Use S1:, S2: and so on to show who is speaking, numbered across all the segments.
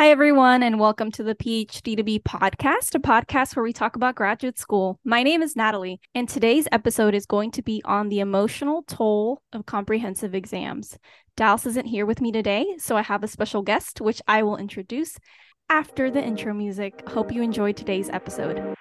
S1: Hi, everyone, and welcome to the PhD to Be podcast, a podcast where we talk about graduate school. My name is Nataly, and today's episode is going to be on the emotional toll of comprehensive exams. Dallas isn't here with me today, so I have a special guest, which I will introduce after the intro music. Hope you enjoyed today's episode.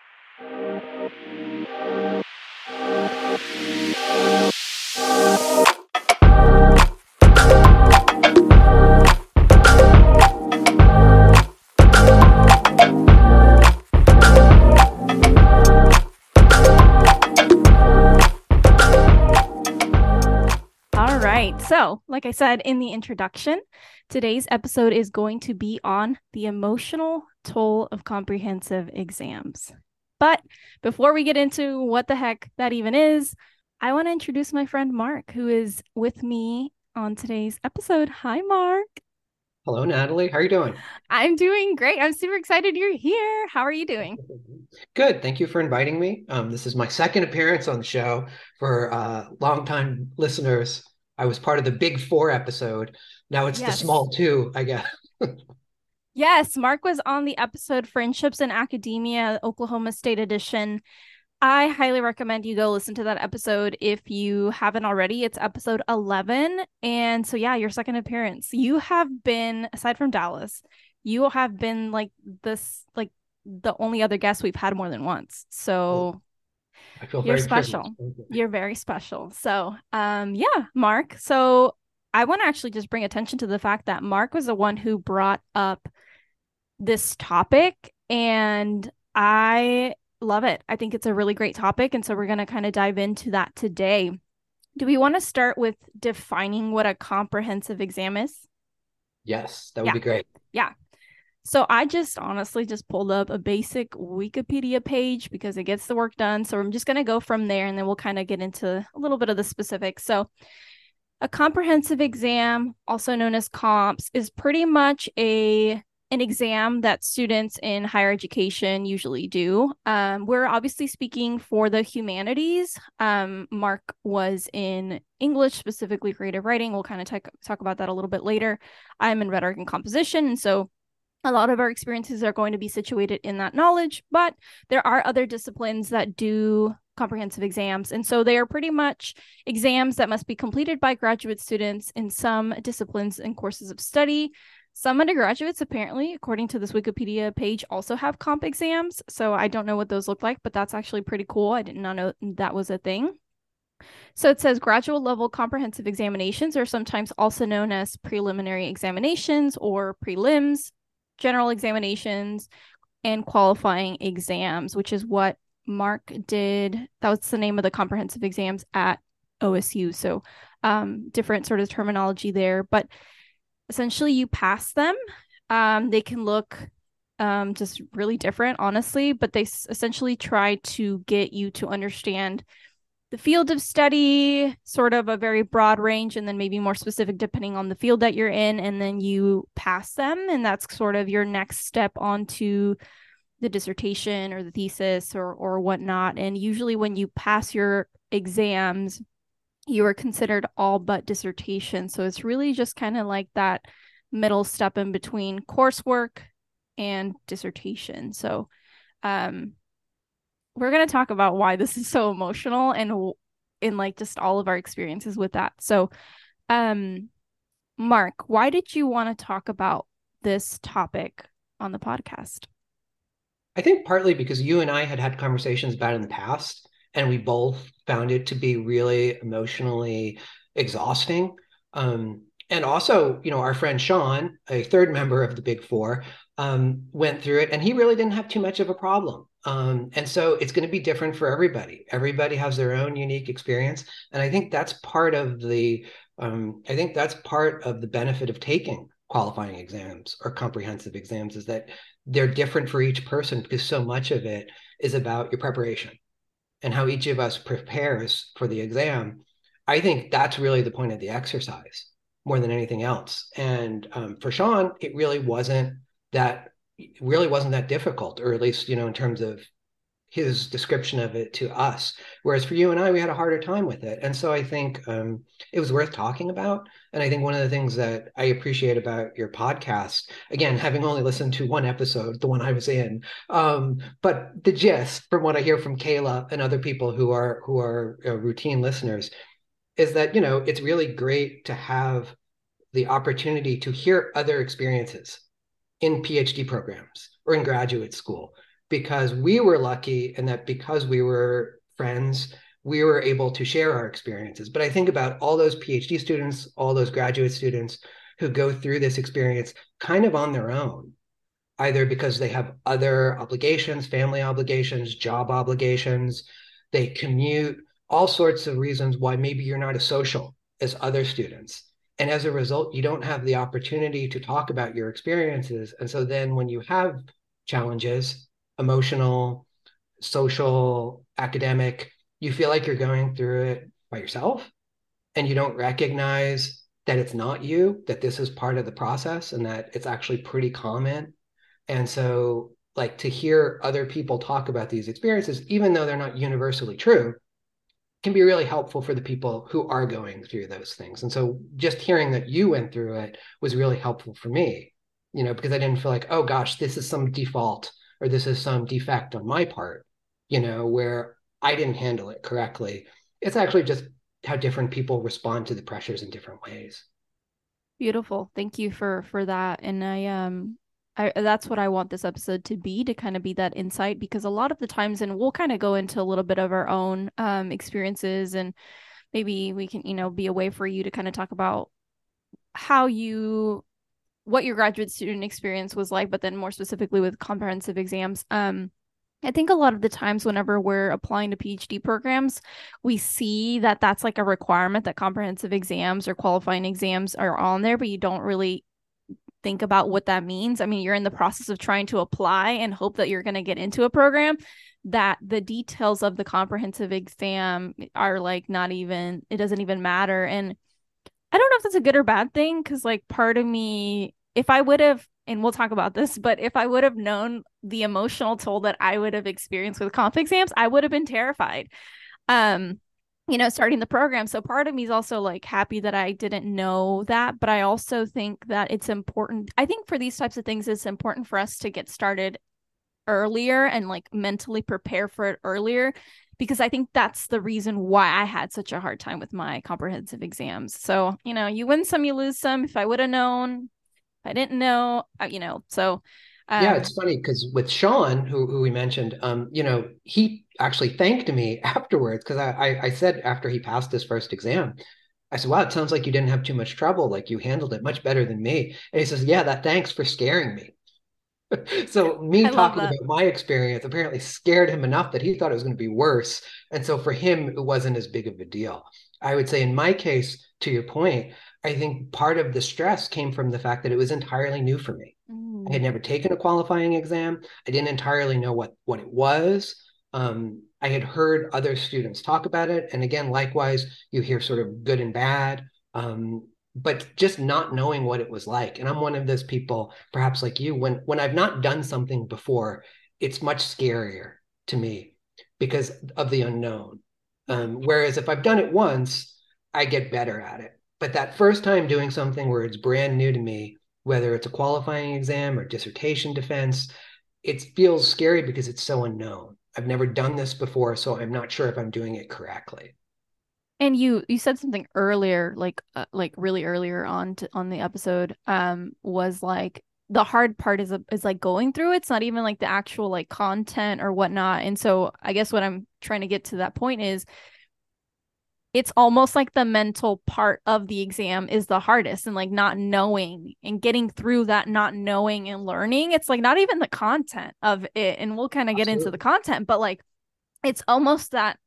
S1: So, like I said in the introduction, today's episode is going to be on the emotional toll of comprehensive exams. But before we get into what the heck that even is, I want to introduce my friend Mark, who is with me on today's episode. Hi, Mark.
S2: Hello, Nataly. How are you doing?
S1: I'm doing great. I'm super excited you're here. How are you doing?
S2: Good. Thank you for inviting me. Um, this is my second appearance on the show. For uh, longtime listeners, I was part of the big four episode. Now it's yes. the small two, I guess.
S1: yes, Mark was on the episode Friendships in Academia, Oklahoma State Edition. I highly recommend you go listen to that episode if you haven't already. It's episode 11. And so, yeah, your second appearance. You have been, aside from Dallas, you have been like this, like the only other guest we've had more than once. So, you're special. You're very special. So, um, yeah, Mark. So I want to actually just bring attention to the fact that Mark was the one who brought up this topic, and I love it. I think it's a really great topic, and so we're going to kind of dive into that today. Do we want to start with defining what a comprehensive exam is?
S2: Yes, that would yeah. be great.
S1: Yeah. So I just honestly just pulled up a basic Wikipedia page because it gets the work done. So I'm just going to go from there and then we'll kind of get into a little bit of the specifics. So a comprehensive exam, also known as comps, is pretty much a an exam that students in higher education usually do. Um, we're obviously speaking for the humanities. Um, Mark was in English, specifically creative writing. We'll kind of talk, talk about that a little bit later. I'm in rhetoric and composition. And so a lot of our experiences are going to be situated in that knowledge, but there are other disciplines that do comprehensive exams. And so they are pretty much exams that must be completed by graduate students in some disciplines and courses of study. Some undergraduates, apparently, according to this Wikipedia page, also have comp exams. So I don't know what those look like, but that's actually pretty cool. I did not know that was a thing. So it says graduate level comprehensive examinations are sometimes also known as preliminary examinations or prelims general examinations and qualifying exams, which is what Mark did. That was the name of the comprehensive exams at OSU. So, um, different sort of terminology there, but essentially, you pass them. Um, they can look um, just really different, honestly, but they essentially try to get you to understand the field of study, sort of a very broad range, and then maybe more specific depending on the field that you're in. And then you pass them, and that's sort of your next step onto the dissertation or the thesis or or whatnot. And usually, when you pass your exams, you are considered all but dissertation. So it's really just kind of like that middle step in between coursework and dissertation. So um we're going to talk about why this is so emotional and in like just all of our experiences with that. So, um, Mark, why did you want to talk about this topic on the podcast?
S2: I think partly because you and I had had conversations about it in the past, and we both found it to be really emotionally exhausting. Um, and also, you know, our friend Sean, a third member of the Big Four, um, went through it, and he really didn't have too much of a problem. Um, and so it's going to be different for everybody. Everybody has their own unique experience, and I think that's part of the. Um, I think that's part of the benefit of taking qualifying exams or comprehensive exams is that they're different for each person because so much of it is about your preparation and how each of us prepares for the exam. I think that's really the point of the exercise more than anything else. And um, for Sean, it really wasn't that really wasn't that difficult, or at least you know in terms of his description of it to us. Whereas for you and I, we had a harder time with it. And so I think um, it was worth talking about. And I think one of the things that I appreciate about your podcast, again, having only listened to one episode, the one I was in, um, but the gist from what I hear from Kayla and other people who are who are uh, routine listeners is that you know it's really great to have the opportunity to hear other experiences in PhD programs or in graduate school because we were lucky and that because we were friends, we were able to share our experiences. But I think about all those PhD students, all those graduate students who go through this experience kind of on their own, either because they have other obligations, family obligations, job obligations, they commute, all sorts of reasons why maybe you're not as social as other students. And as a result, you don't have the opportunity to talk about your experiences. And so then when you have challenges, emotional, social, academic, you feel like you're going through it by yourself and you don't recognize that it's not you, that this is part of the process and that it's actually pretty common. And so, like to hear other people talk about these experiences, even though they're not universally true, can be really helpful for the people who are going through those things. And so, just hearing that you went through it was really helpful for me, you know, because I didn't feel like, oh gosh, this is some default or this is some defect on my part, you know, where I didn't handle it correctly. It's actually just how different people respond to the pressures in different ways.
S1: Beautiful. Thank you for for that. And I um I that's what I want this episode to be to kind of be that insight because a lot of the times and we'll kind of go into a little bit of our own um experiences and maybe we can, you know, be a way for you to kind of talk about how you what your graduate student experience was like, but then more specifically with comprehensive exams. Um, I think a lot of the times, whenever we're applying to PhD programs, we see that that's like a requirement that comprehensive exams or qualifying exams are on there, but you don't really think about what that means. I mean, you're in the process of trying to apply and hope that you're going to get into a program that the details of the comprehensive exam are like not even, it doesn't even matter. And I don't know if that's a good or bad thing because, like, part of me if I would have, and we'll talk about this, but if I would have known the emotional toll that I would have experienced with comp exams, I would have been terrified. Um, you know, starting the program. So part of me is also like happy that I didn't know that, but I also think that it's important. I think for these types of things, it's important for us to get started earlier and like mentally prepare for it earlier because I think that's the reason why I had such a hard time with my comprehensive exams. So, you know, you win some, you lose some. If I would have known, I didn't know, uh, you know, so.
S2: Um, yeah, it's funny because with Sean, who, who we mentioned, um, you know, he actually thanked me afterwards because I, I, I said after he passed his first exam, I said, "Wow, it sounds like you didn't have too much trouble. Like you handled it much better than me." And he says, "Yeah, that thanks for scaring me." so me I talking about my experience apparently scared him enough that he thought it was going to be worse, and so for him it wasn't as big of a deal. I would say in my case, to your point, I think part of the stress came from the fact that it was entirely new for me. Mm. I had never taken a qualifying exam. I didn't entirely know what what it was. Um, I had heard other students talk about it, and again, likewise, you hear sort of good and bad, um, but just not knowing what it was like. And I'm one of those people, perhaps like you, when when I've not done something before, it's much scarier to me because of the unknown. Um, whereas if I've done it once, I get better at it. But that first time doing something where it's brand new to me, whether it's a qualifying exam or dissertation defense, it feels scary because it's so unknown. I've never done this before, so I'm not sure if I'm doing it correctly.
S1: And you you said something earlier, like uh, like really earlier on to, on the episode, um, was like the hard part is a, is like going through it. it's not even like the actual like content or whatnot and so i guess what i'm trying to get to that point is it's almost like the mental part of the exam is the hardest and like not knowing and getting through that not knowing and learning. It's like not even the content of it and we'll kind of get into the content but like it's almost that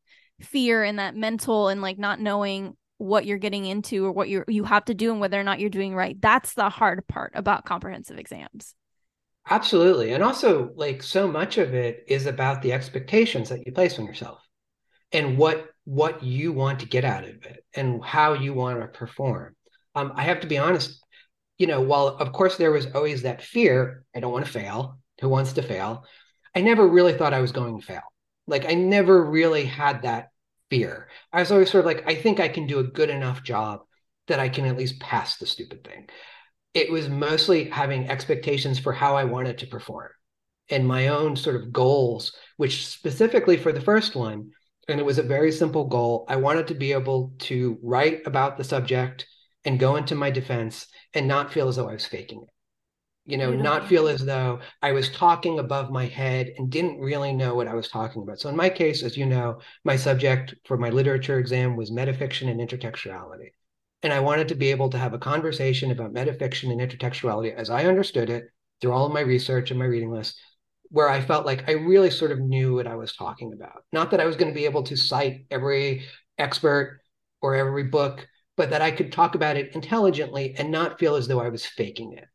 S1: fear and that mental and like not knowing what you're getting into or what you you have to do and whether or not you're doing right. That's the hard part about comprehensive exams.
S2: Absolutely and also like so much of it is about the expectations that you place on yourself and what what you want to get out of it and how you want to perform. Um, I have to be honest, you know, while of course there was always that fear, I don't want to fail. Who wants to fail? I never really thought I was going to fail. Like I never really had that fear. I was always sort of like, I think I can do a good enough job that I can at least pass the stupid thing. It was mostly having expectations for how I wanted to perform and my own sort of goals, which specifically for the first one, and it was a very simple goal. I wanted to be able to write about the subject and go into my defense and not feel as though I was faking it. You know, not feel as though I was talking above my head and didn't really know what I was talking about. So, in my case, as you know, my subject for my literature exam was metafiction and intertextuality. And I wanted to be able to have a conversation about metafiction and intertextuality as I understood it through all of my research and my reading list where I felt like I really sort of knew what I was talking about. Not that I was going to be able to cite every expert or every book, but that I could talk about it intelligently and not feel as though I was faking it.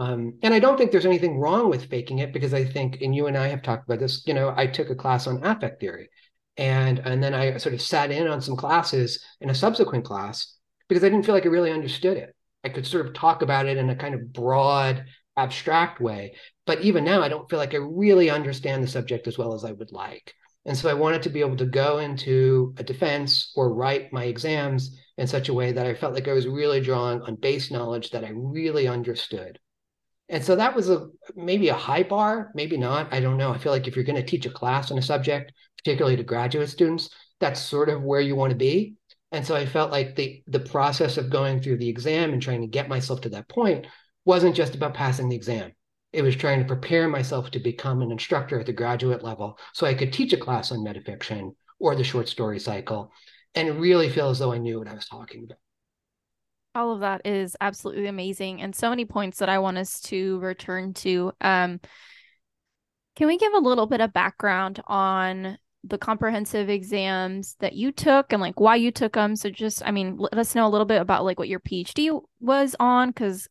S2: Um, and I don't think there's anything wrong with faking it because I think, and you and I have talked about this, you know, I took a class on affect theory and, and then I sort of sat in on some classes in a subsequent class because I didn't feel like I really understood it. I could sort of talk about it in a kind of broad, abstract way. But even now, I don't feel like I really understand the subject as well as I would like. And so I wanted to be able to go into a defense or write my exams in such a way that I felt like I was really drawing on base knowledge that I really understood. And so that was a maybe a high bar, maybe not. I don't know. I feel like if you're going to teach a class on a subject, particularly to graduate students, that's sort of where you want to be. And so I felt like the the process of going through the exam and trying to get myself to that point wasn't just about passing the exam. It was trying to prepare myself to become an instructor at the graduate level so I could teach a class on metafiction or the short story cycle and really feel as though I knew what I was talking about.
S1: All of that is absolutely amazing and so many points that I want us to return to. Um, can we give a little bit of background on the comprehensive exams that you took and like why you took them? So just, I mean, let us know a little bit about like what your PhD was on because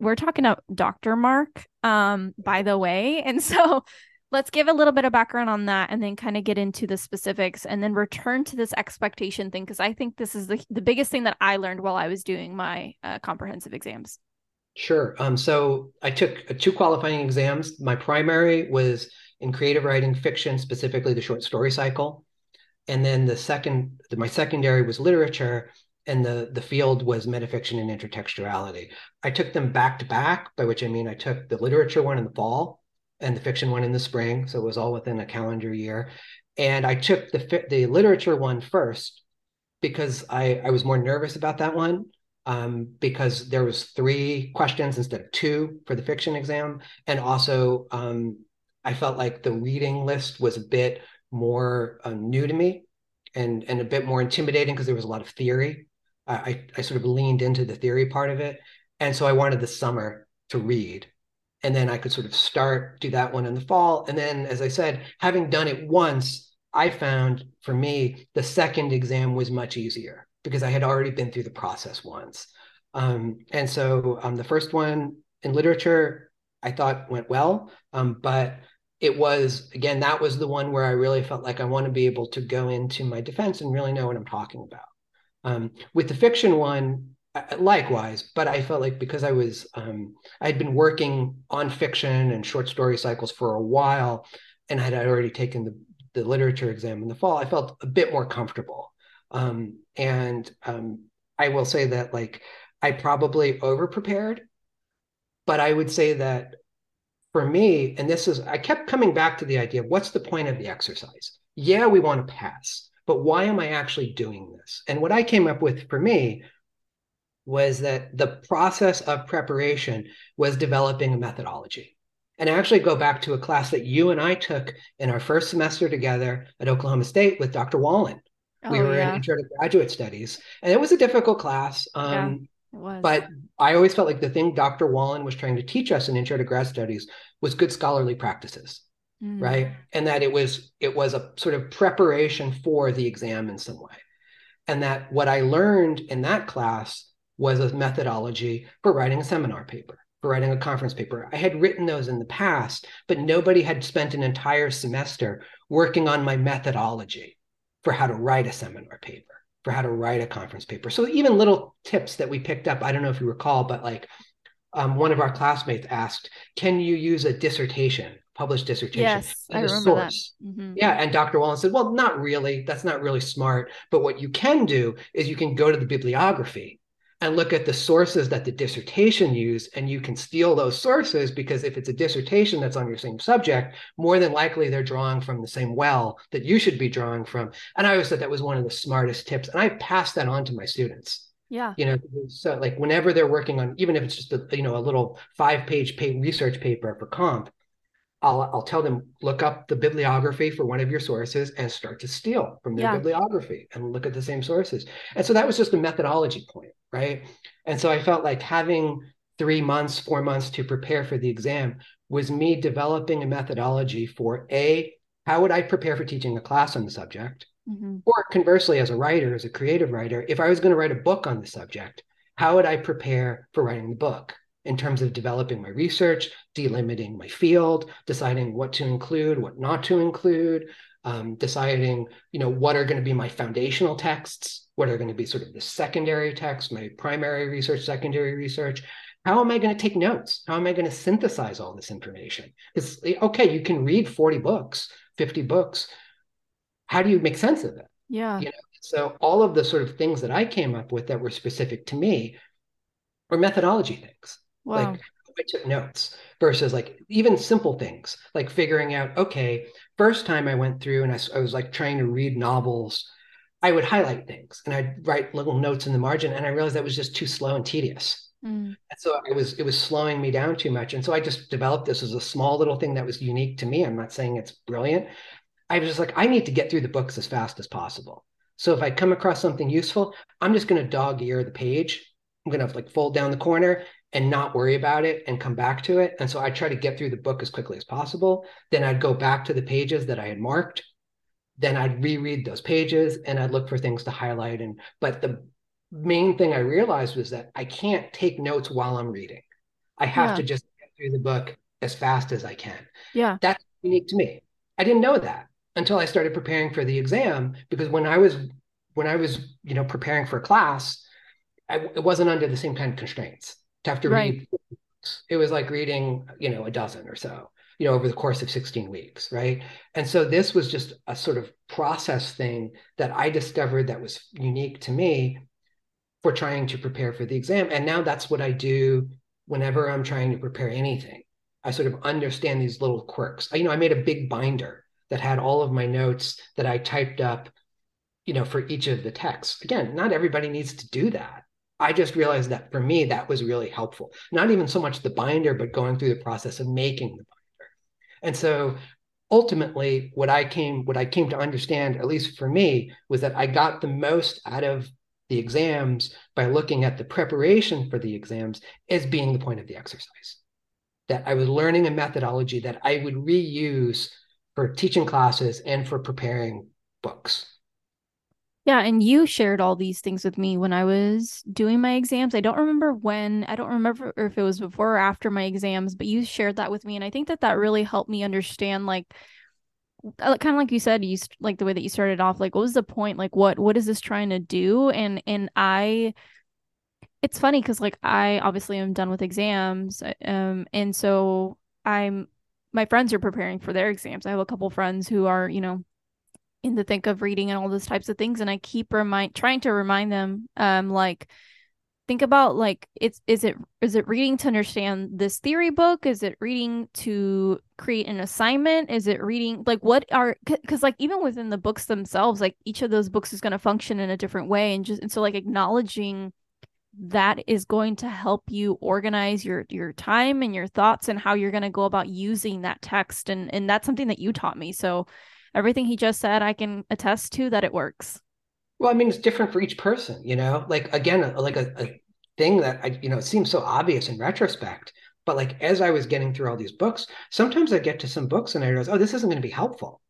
S1: we're talking about Dr. Mark, um, by the way. And so let's give a little bit of background on that and then kind of get into the specifics and then return to this expectation thing because I think this is the, the biggest thing that I learned while I was doing my uh, comprehensive exams.
S2: Sure. Um, so I took uh, two qualifying exams. My primary was in creative writing fiction, specifically the short story cycle. And then the second, my secondary was literature and the the field was metafiction and intertextuality. I took them back to back, by which I mean I took the literature one in the fall and the fiction one in the spring, so it was all within a calendar year. And I took the the literature one first because I I was more nervous about that one um, because there was three questions instead of two for the fiction exam, and also um, I felt like the reading list was a bit more uh, new to me and and a bit more intimidating because there was a lot of theory I, I sort of leaned into the theory part of it. And so I wanted the summer to read. And then I could sort of start, do that one in the fall. And then, as I said, having done it once, I found for me, the second exam was much easier because I had already been through the process once. Um, and so um, the first one in literature, I thought went well. Um, but it was, again, that was the one where I really felt like I want to be able to go into my defense and really know what I'm talking about. Um, with the fiction one, uh, likewise, but I felt like because I was um, I had been working on fiction and short story cycles for a while, and I had already taken the the literature exam in the fall, I felt a bit more comfortable. Um, and um, I will say that like I probably over prepared, but I would say that for me, and this is I kept coming back to the idea of what's the point of the exercise? Yeah, we want to pass but why am I actually doing this? And what I came up with for me was that the process of preparation was developing a methodology. And I actually go back to a class that you and I took in our first semester together at Oklahoma State with Dr. Wallen. Oh, we were yeah. in intro to graduate studies, and it was a difficult class. Um, yeah, but I always felt like the thing Dr. Wallen was trying to teach us in intro to grad studies was good scholarly practices mm. right? And that it was it was a sort of preparation for the exam in some way. And that what i learned in that class was a methodology for writing a seminar paper for writing a conference paper. I had written those in the past but nobody had spent an entire semester working on my methodology for how to write a seminar paper for how to write a conference paper. So even little tips that we picked up i don't know if you recall but like um, one of our classmates asked, "Can you use a dissertation, published dissertation,
S1: yes,
S2: as a source?" Mm-hmm. Yeah, and Dr. Wallen said, "Well, not really. That's not really smart. But what you can do is you can go to the bibliography and look at the sources that the dissertation used, and you can steal those sources because if it's a dissertation that's on your same subject, more than likely they're drawing from the same well that you should be drawing from." And I always thought that was one of the smartest tips, and I passed that on to my students
S1: yeah.
S2: You know, so like whenever they're working on, even if it's just a you know a little five page pay research paper for comp, I'll I'll tell them look up the bibliography for one of your sources and start to steal from their yeah. bibliography and look at the same sources. And so that was just a methodology point, right? And so I felt like having three months, four months to prepare for the exam was me developing a methodology for a how would I prepare for teaching a class on the subject? Mm-hmm. Or conversely, as a writer, as a creative writer, if I was going to write a book on the subject, how would I prepare for writing the book in terms of developing my research, delimiting my field, deciding what to include, what not to include, um, deciding, you know, what are going to be my foundational texts, what are going to be sort of the secondary texts, my primary research, secondary research. How am I going to take notes? How am I going to synthesize all this information? It's okay, you can read 40 books, 50 books, how do you make sense of it?
S1: Yeah.
S2: You know, so all of the sort of things that I came up with that were specific to me were methodology things. Wow. Like I took notes versus like even simple things like figuring out, okay, first time I went through and I, I was like trying to read novels, I would highlight things and I'd write little notes in the margin. And I realized that was just too slow and tedious. Mm. And so it was it was slowing me down too much. And so I just developed this as a small little thing that was unique to me. I'm not saying it's brilliant, I was just like, I need to get through the books as fast as possible. So if I come across something useful, I'm just going to dog ear the page. I'm going to like fold down the corner and not worry about it and come back to it. And so I try to get through the book as quickly as possible. Then I'd go back to the pages that I had marked. Then I'd reread those pages and I'd look for things to highlight. And but the main thing I realized was that I can't take notes while I'm reading. I have yeah. to just get through the book as fast as I can.
S1: Yeah.
S2: That's unique to me. I didn't know that until I started preparing for the exam because when I was when I was you know preparing for class, I, it wasn't under the same kind of constraints to have to right. read. It was like reading you know a dozen or so you know over the course of 16 weeks right and so this was just a sort of process thing that i discovered that was unique to me for trying to prepare for the exam and now that's what i do whenever i'm trying to prepare anything i sort of understand these little quirks you know i made a big binder that had all of my notes that I typed up, you know, for each of the texts. Again, not everybody needs to do that. I just realized that for me, that was really helpful. Not even so much the binder, but going through the process of making the binder. And so ultimately what I came what I came to understand, at least for me, was that I got the most out of the exams by looking at the preparation for the exams as being the point of the exercise. That I was learning a methodology that I would reuse for teaching classes and for preparing books.
S1: Yeah, and you shared all these things with me when I was doing my exams. I don't remember when, I don't remember if it was before or after my exams, but you shared that with me and I think that that really helped me understand like uh, kind of like you said you like the way that you started off like what was the point like what what is this trying to do and and I it's funny cuz like I obviously am done with exams um and so I'm my friends are preparing for their exams. I have a couple friends who are, you know, in the think of reading and all those types of things and I keep remind trying to remind them um like think about like it's is it is it reading to understand this theory book? Is it reading to create an assignment? Is it reading like what are because like even within the books themselves like each of those books is going to function in a different way and just and so like acknowledging that is going to help you organize your your time and your thoughts and how you're going to go about using that text and and that's something that you taught me so everything he just said i can attest to that it works
S2: well i mean it's different for each person you know like again like a, a thing that i you know it seems so obvious in retrospect but like as i was getting through all these books sometimes i get to some books and i realize oh this isn't going to be helpful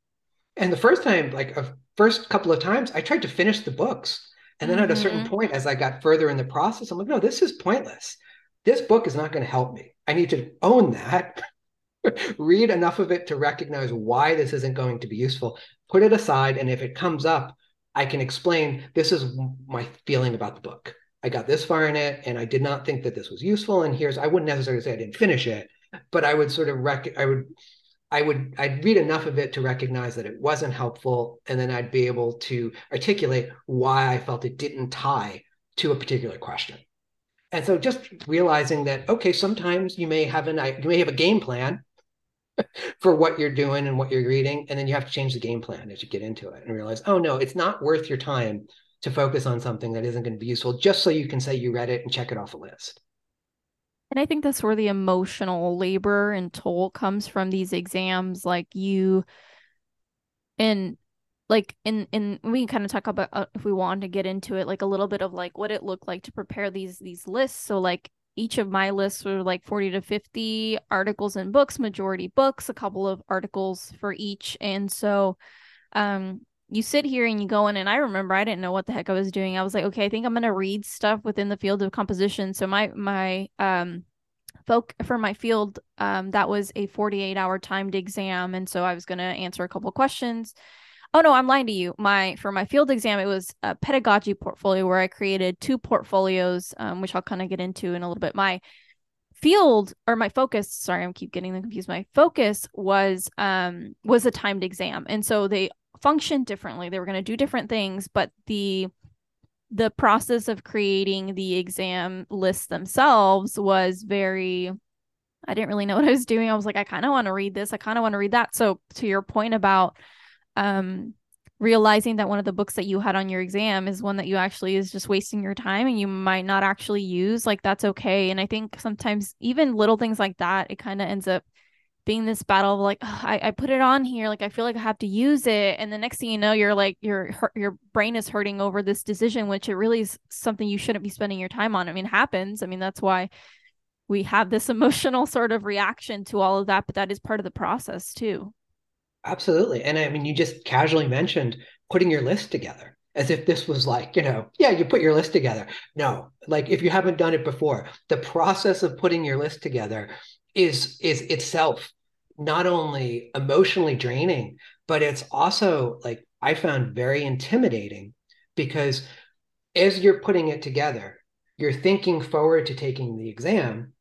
S2: and the first time like a first couple of times i tried to finish the books and then mm-hmm. at a certain mm-hmm. point, as I got further in the process, I'm like, no, this is pointless. This book is not going to help me. I need to own that, read enough of it to recognize why this isn't going to be useful, put it aside. And if it comes up, I can explain this is my feeling about the book. I got this far in it and I did not think that this was useful. And here's, I wouldn't necessarily say I didn't finish it, but I would sort of rec, I would, I would, I'd read enough of it to recognize that it wasn't helpful. And then I'd be able to articulate why I felt it didn't tie to a particular question. And so just realizing that, okay, sometimes you may have an, you may have a game plan for what you're doing and what you're reading. And then you have to change the game plan as you get into it and realize, oh no, it's not worth your time to focus on something that isn't going to be useful just so you can say you read it and check it off a list.
S1: And I think that's where the emotional labor and toll comes from these exams. Like you, and like in in we can kind of talk about uh, if we want to get into it, like a little bit of like what it looked like to prepare these these lists. So like each of my lists were like 40 to 50 articles and books, majority books, a couple of articles for each. And so um you sit here and you go in and I remember I didn't know what the heck I was doing. I was like, okay, I think I'm gonna read stuff within the field of composition. So my my um folk for my field, um, that was a 48 hour timed exam. And so I was gonna answer a couple questions. Oh no, I'm lying to you. My for my field exam, it was a pedagogy portfolio where I created two portfolios, um, which I'll kind of get into in a little bit. My field or my focus sorry i'm keep getting them confused my focus was um was a timed exam and so they functioned differently. They were going to do different things, but the the process of creating the exam lists themselves was very I didn't really know what I was doing. I was like I kind of want to read this. I kind of want to read that. So to your point about um realizing that one of the books that you had on your exam is one that you actually is just wasting your time and you might not actually use like that's okay. And i think sometimes even little things like that it kind of ends up being this battle of like I, I put it on here like i feel like i have to use it. And the next thing you know you're like your your brain is hurting over this decision which it really is something you shouldn't be spending your time on. I mean it happens. I mean that's why we have this emotional sort of reaction to all of that but that is part of the process too
S2: absolutely and i mean you just casually mentioned putting your list together as if this was like you know yeah you put your list together no like if you haven't done it before the process of putting your list together is is itself not only emotionally draining, but it's also like I found very intimidating because as you're putting it together, you're thinking forward to taking the exam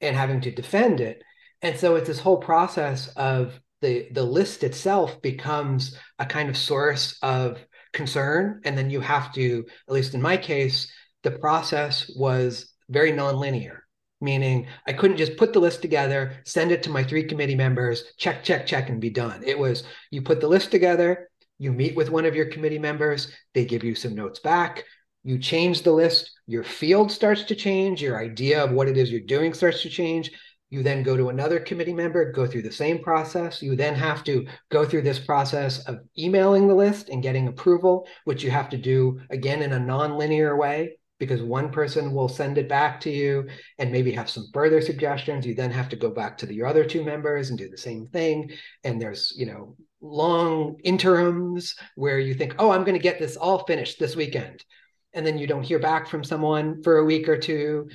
S2: and having to defend it. And so it's this whole process of the the list itself becomes a kind of source of concern. And then you have to, at least in my case, the process was very nonlinear meaning I couldn't just put the list together, send it to my three committee members, check, check, check, and be done. It was you put the list together, you meet with one of your committee members, they give you some notes back, you change the list, your field starts to change, your idea of what it is you're doing starts to change. You then go to another committee member, go through the same process. You then have to go through this process of emailing the list and getting approval, which you have to do again in a non-linear way because one person will send it back to you and maybe have some further suggestions. You then have to go back to your other two members and do the same thing. And there's, you know, long interims where you think, oh, I'm going to get this all finished this weekend. And then you don't hear back from someone for a week or two.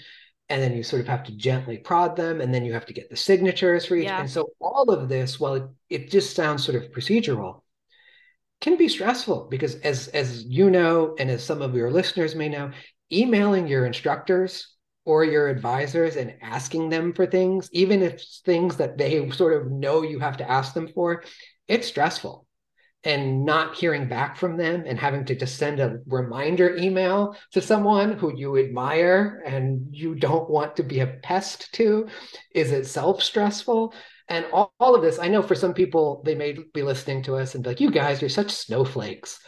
S2: And then you sort of have to gently prod them. And then you have to get the signatures for each. Yeah. And so all of this, while it, it just sounds sort of procedural, can be stressful because as as you know and as some of your listeners may know emailing your instructors or your advisors and asking them for things, even if things that they sort of know you have to ask them for, it's stressful. And not hearing back from them and having to just send a reminder email to someone who you admire and you don't want to be a pest to is itself stressful. And all, all of this, I know for some people, they may be listening to us and be like, you guys, you're such snowflakes.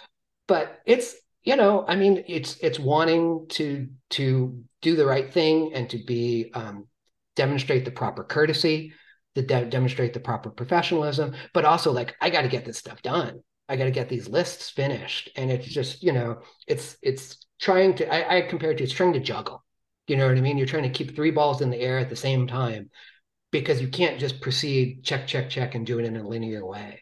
S2: But it's you know i mean it's it's wanting to to do the right thing and to be um, demonstrate the proper courtesy to de- demonstrate the proper professionalism but also like i got to get this stuff done i got to get these lists finished. And it's just you know it's it's trying to I, I compare it to it's trying to juggle. You know what i mean? You're trying to keep three balls in the air at the same time because you can't just proceed check check check and do it in a linear way.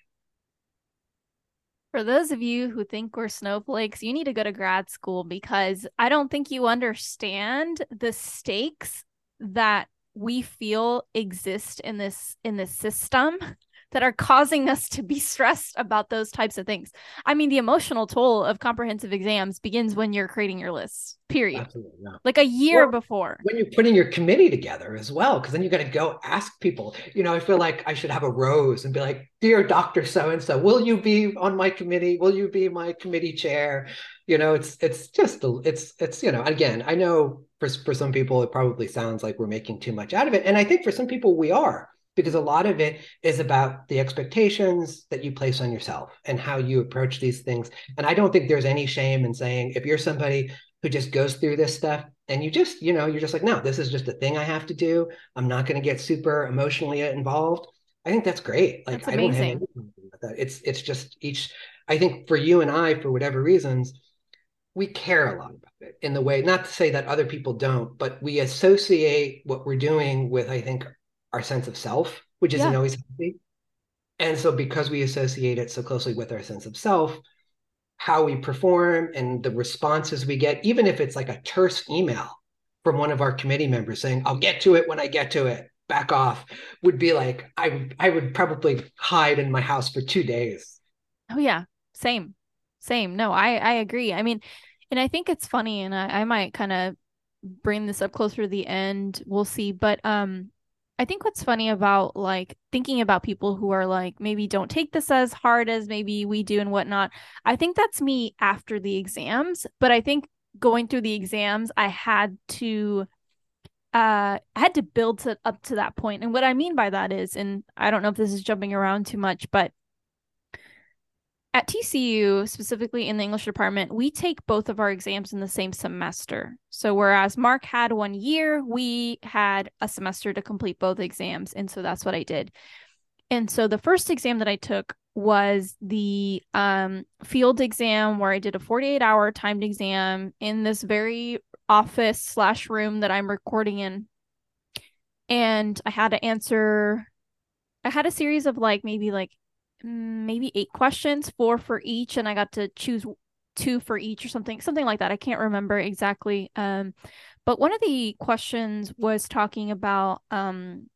S1: For those of you who think we're snowflakes, you need to go to grad school because I don't think you understand the stakes that we feel exist in this in this system that are causing us to be stressed about those types of things. I mean, the emotional toll of comprehensive exams begins when you're creating your lists, period. Absolutely. Yeah. Like a year well, before.
S2: When you're putting your committee together as well, because then you got to go ask people. You know, I feel like I should have a rose and be like, Dear Dr. So and so, will you be on my committee? Will you be my committee chair? You know, it's it's just it's it's you know, again, I know for for some people it probably sounds like we're making too much out of it. And I think for some people we are because a lot of it is about the expectations that you place on yourself and how you approach these things. And I don't think there's any shame in saying if you're somebody who just goes through this stuff and you just, you know, you're just like, no, this is just a thing I have to do. I'm not going to get super emotionally involved. I think that's great. Like
S1: that's I don't have anything
S2: with that. It's it's just each I think for you and I, for whatever reasons, we care a lot about it in the way, not to say that other people don't, but we associate what we're doing with, I think, our sense of self, which isn't yeah. always healthy. And so, because we associate it so closely with our sense of self, how we perform and the responses we get, even if it's like a terse email from one of our committee members saying, I'll get to it when I get to it, back off, would be like, I, I would probably hide in my house for two days.
S1: Oh, yeah. Same. Same. No, I, I agree. I mean, and I think it's funny, and I, I might kind of bring this up closer to the end. We'll see. But um, I think what's funny about like thinking about people who are like maybe don't take this as hard as maybe we do and whatnot. I think that's me after the exams, but I think going through the exams, I had to uh I had to build to up to that point. And what I mean by that is, and I don't know if this is jumping around too much, but at TCU, specifically in the English department, we take both of our exams in the same semester. So, whereas Mark had one year, we had a semester to complete both exams. And so that's what I did. And so the first exam that I took was the um, field exam where I did a 48 hour timed exam in this very office slash room that I'm recording in. And I had to answer, I had a series of like maybe like maybe eight questions, four for each, and I got to choose two for each or something, something like that. I can't remember exactly. Um, but one of the questions was talking about um,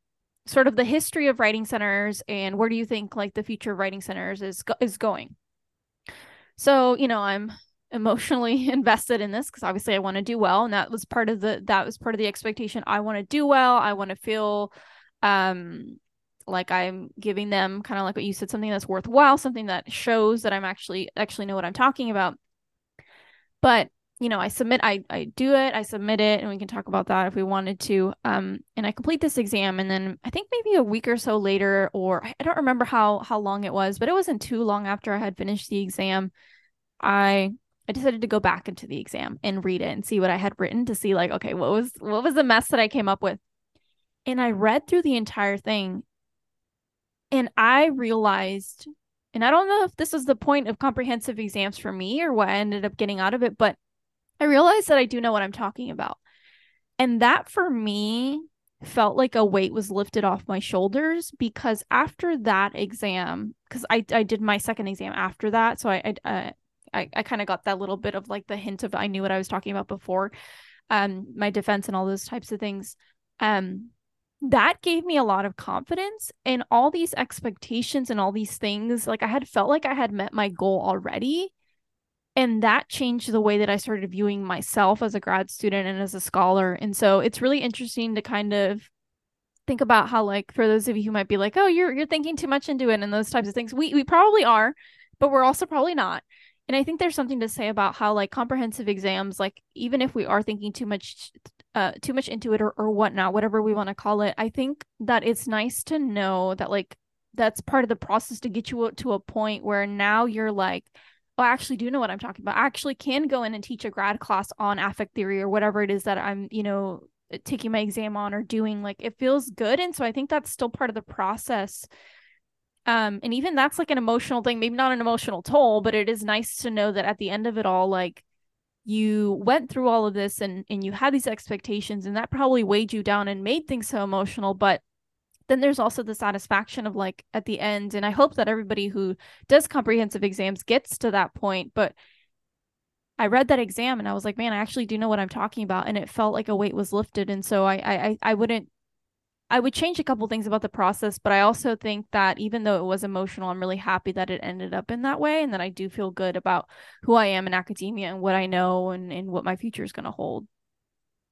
S1: sort of the history of writing centers and where do you think like the future of writing centers is is going. So you know, I'm emotionally invested in this because obviously I want to do well, and that was part of the that was part of the expectation. I want to do well. I want to feel um like i'm giving them kind of like what you said something that's worthwhile something that shows that i'm actually actually know what i'm talking about. But you know i submit i i do it i submit it and we can talk about that if we wanted to um and i complete this exam and then i think maybe a week or so later or i don't remember how how long it was but it wasn't too long after i had finished the exam i I decided to go back into the exam and read it and see what I had written to see like okay what was what was the mess that I came up with? And I read through the entire thing and I realized, and I don't know if this was the point of comprehensive exams for me or what I ended up getting out of it, but I realized that I do know what I'm talking about. And that for me felt like a weight was lifted off my shoulders because after that exam, because I, I did my second exam after that. So I, I, uh, I, I kind of got that little bit of like the hint of I knew what I was talking about before, um, my defense and all those types of things. Um, that gave me a lot of confidence and all these expectations and all these things like i had felt like i had met my goal already. And that changed the way that i started viewing myself as a grad student and as a scholar. And so it's really interesting to kind of think about how like for those of you who might be like oh you're you're thinking too much into it and those types of things. We we probably are but we're also probably not. And i think there's something to say about how like comprehensive exams like even if we are thinking too much uh too much into it or, or whatnot whatever we want to call it i think that it's nice to know that like that's part of the process to get you to a point where now you're like oh, I actually do know what I'm talking about. I actually can go in and teach a grad class on affect theory or whatever it is that I'm, you know, taking my exam on or doing. Like it feels good. And so I think that's still part of the process. Um, and even that's like an emotional thing, maybe not an emotional toll, but it is nice to know that at the end of it all, like you went through all of this and and you had these expectations and that probably weighed you down and made things so emotional but then there's also the satisfaction of like at the end and i hope that everybody who does comprehensive exams gets to that point but i read that exam and i was like man i actually do know what i'm talking about and it felt like a weight was lifted and so i i i wouldn't I would change a couple things about the process, but I also think that even though it was emotional, I'm really happy that it ended up in that way and that I do feel good about who I am in academia and what I know and, and what my future is going to hold.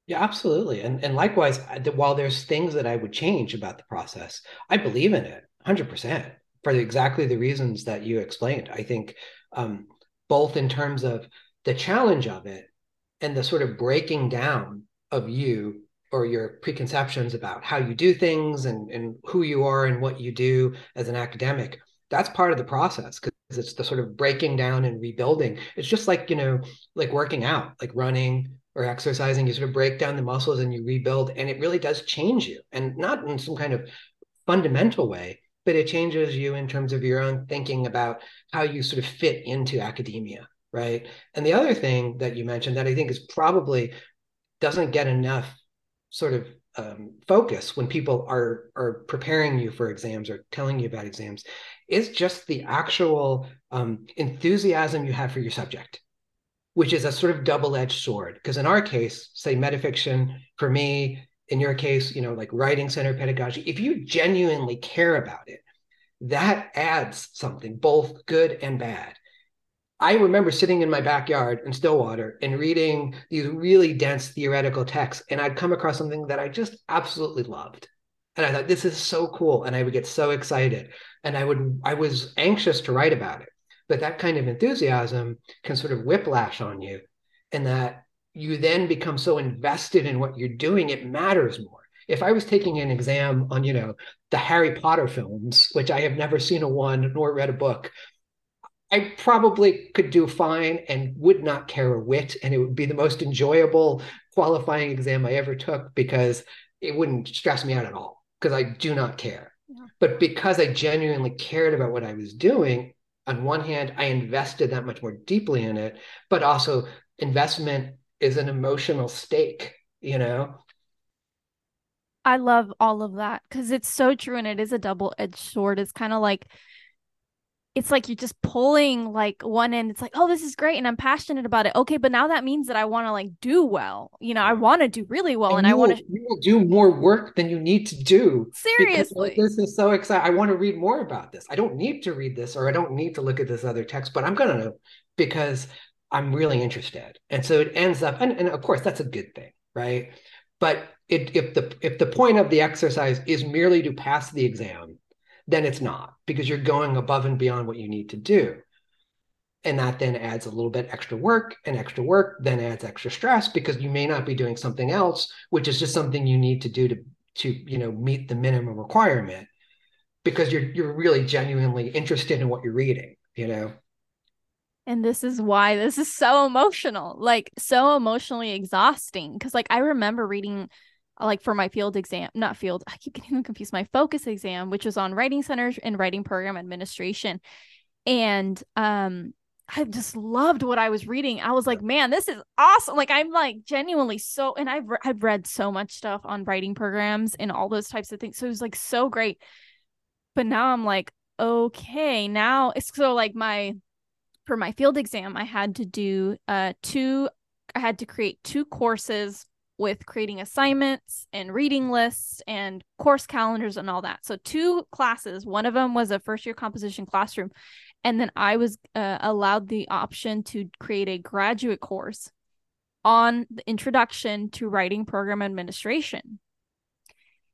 S2: Yeah, absolutely. And and likewise, while there's things that I would change about the process, I believe in it 100% for exactly the reasons that you explained. I think um, both in terms of the challenge of it and the sort of breaking down of you or your preconceptions about how you do things and, and who you are and what you do as an academic that's part of the process because it's the sort of breaking down and rebuilding. It's just like you know like working out like running or exercising you sort of break down the muscles and you rebuild and it really does change you and not in some kind of fundamental way but it changes you in terms of your own thinking about how you sort of fit into academia right? And the other thing that you mentioned that i think is probably doesn't get enough sort of um, focus when people are are preparing you for exams or telling you about exams is just the actual um, enthusiasm you have for your subject which is a sort of double-edged sword. Because in our case say metafiction for me in your case you know like writing center pedagogy if you genuinely care about it that adds something both good and bad I remember sitting in my backyard in Stillwater and reading these really dense theoretical texts, and I'd come across something that I just absolutely loved. And I thought, this is so cool. And I would get so excited. And I would, I was anxious to write about it. But that kind of enthusiasm can sort of whiplash on you, and that you then become so invested in what you're doing, it matters more. If I was taking an exam on, you know, the Harry Potter films, which I have never seen a one nor read a book, I probably could do fine and would not care a whit. And it would be the most enjoyable qualifying exam I ever took because it wouldn't stress me out at all because I do not care. Yeah. But because I genuinely cared about what I was doing, on one hand, I invested that much more deeply in it, but also investment is an emotional stake, you know?
S1: I love all of that because it's so true and it is a double edged sword. It's kind of like it's like you're just pulling like one end it's like oh this is great and i'm passionate about it. Okay but now that means that i want to like do well. You know i want to do really well and, and i want to
S2: you will do more work than you need to do
S1: seriously.
S2: this is so exciting i want to read more about this. I don't need to read this or i don't need to look at this other text but i'm gonna know because i'm really interested. And so it ends up and, and of course that's a good thing right? But it, if the if the point of the exercise is merely to pass the exam then it's not because you're going above and beyond what you need to do. And that then adds a little bit extra work, and extra work then adds extra stress because you may not be doing something else, which is just something you need to do to to you know meet the minimum requirement because you're you're really genuinely interested in what you're reading, you know.
S1: And this is why this is so emotional, like so emotionally exhausting. Because like I remember reading like for my field exam, not field, I keep getting them confused, my focus exam, which was on writing centers and writing program administration. And um I just loved what I was reading. I was like, man, this is awesome. Like I'm like genuinely so and I've re- I've read so much stuff on writing programs and all those types of things. So it was like so great. But now I'm like, okay, now it's so like my for my field exam, I had to do uh two I had to create two courses with creating assignments and reading lists and course calendars and all that. So, two classes. One of them was a first year composition classroom. And then I was uh, allowed the option to create a graduate course on the introduction to writing program administration.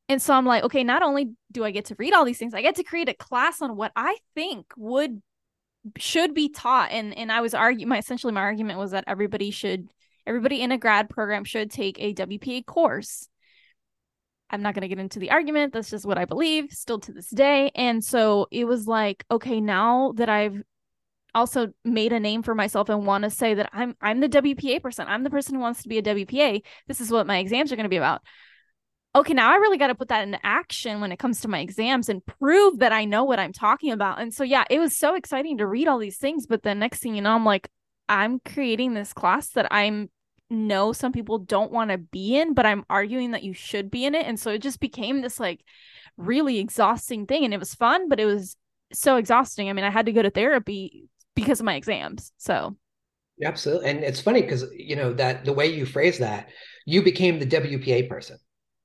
S1: And so I'm like, okay, not only do I get to read all these things, I get to create a class on what I think would should be taught. And and I was arguing my essentially my argument was that everybody should everybody in a grad program should take a WPA course. I'm not going to get into the argument. That's just what I believe still to this day. And so it was like, okay, now that I've also made a name for myself and want to say that I'm I'm the WPA person. I'm the person who wants to be a WPA. This is what my exams are going to be about. Okay, now I really got to put that into action when it comes to my exams and prove that I know what I'm talking about. And so yeah, it was so exciting to read all these things, but the next thing you know, I'm like, I'm creating this class that I'm know some people don't want to be in, but I'm arguing that you should be in it. And so it just became this like really exhausting thing. And it was fun, but it was so exhausting. I mean, I had to go to therapy because of my exams. So
S2: absolutely. And it's funny because you know that the way you phrase that, you became the WPA person.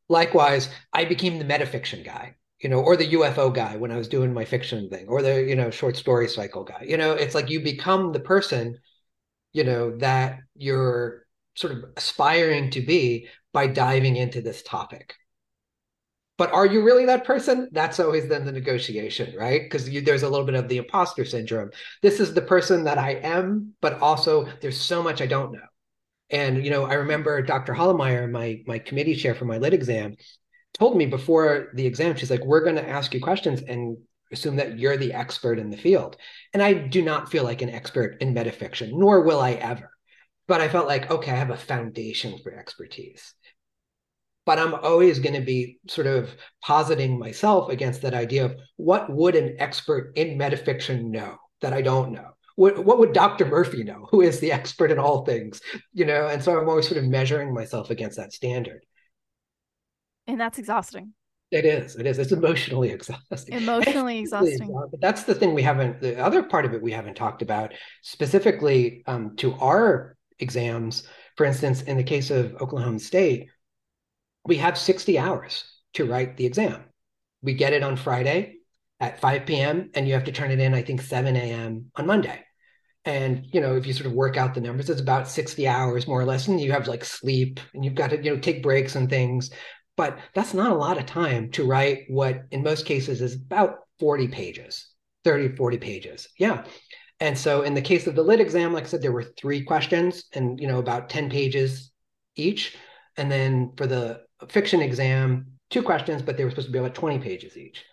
S2: Likewise, I became the metafiction guy, you know, or the UFO guy when I was doing my fiction thing, or the, you know, short story cycle guy. You know, it's like you become the person, you know, that you're sort of aspiring to be by diving into this topic. But are you really that person? That's always then the negotiation, right? Because there's a little bit of the imposter syndrome. This is the person that I am, but also there's so much I don't know. And you know, I remember Dr. Hollemeyer, my my committee chair for my lit exam, told me before the exam, she's like, "We're going to ask you questions and assume that you're the expert in the field." And I do not feel like an expert in metafiction, nor will I ever. But I felt like, okay, I have a foundation for expertise. But I'm always going to be sort of positing myself against that idea of what would an expert in metafiction know that I don't know? what, what would Dr. Murphy know, who is the expert in all things, you know? And so I'm always sort of measuring myself against that standard.
S1: And that's exhausting.
S2: It is. It is. It's emotionally exhausting.
S1: Emotionally exhausting.
S2: But that's the thing we haven't. The other part of it we haven't talked about specifically um, to our exams. For instance, in the case of Oklahoma State, we have 60 hours to write the exam. We get it on Friday at 5 p.m. and you have to turn it in, I think, 7 a.m. on Monday. And you know, if you sort of work out the numbers, it's about 60 hours more or less, and you have like sleep and you've got to, you know, take breaks and things. But that's not a lot of time to write what in most cases is about 40 pages, 30, 40 pages. Yeah. And so in the case of the lit exam, like I said, there were three questions and you know, about 10 pages each. And then for the fiction exam, two questions, but they were supposed to be about 20 pages each.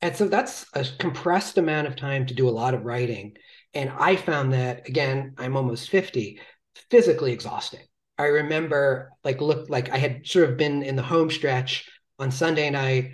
S2: And so that's a compressed amount of time to do a lot of writing. And I found that again, I'm almost 50, physically exhausting. I remember like look like I had sort of been in the home stretch on Sunday night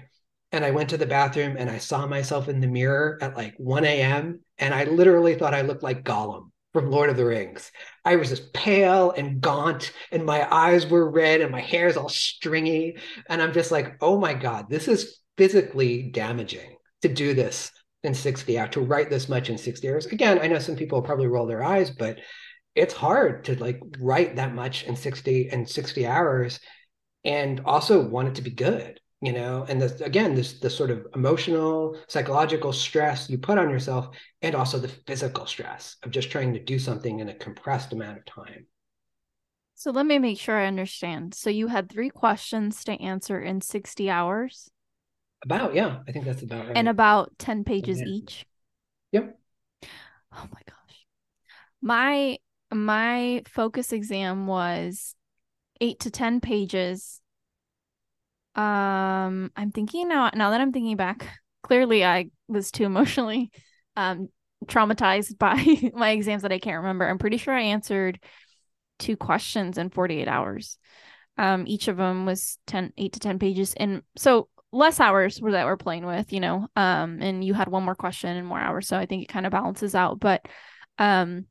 S2: and I went to the bathroom and I saw myself in the mirror at like 1 a.m. and I literally thought I looked like Gollum from Lord of the Rings. I was just pale and gaunt and my eyes were red and my hair is all stringy and I'm just like, "Oh my god, this is physically damaging to do this in 60 hours, to write this much in 60 hours. Again, I know some people probably roll their eyes, but it's hard to like write that much in 60 and 60 hours and also want it to be good you know and this again this the sort of emotional psychological stress you put on yourself and also the physical stress of just trying to do something in a compressed amount of time
S1: so let me make sure i understand so you had three questions to answer in 60 hours
S2: about, yeah. I think that's about right.
S1: And about 10 pages each.
S2: Yep.
S1: Oh my gosh. My my focus exam was 8 to 10 pages. Um I'm thinking now now that I'm thinking back, clearly I was too emotionally um traumatized by my exams that I can't remember. I'm pretty sure I answered two questions in 48 hours. Um, each of them was 10, 8 to 10 pages. And so less hours were that we're playing with, you know, um, and you had one more question and more hours. So I think it kind of balances out. But um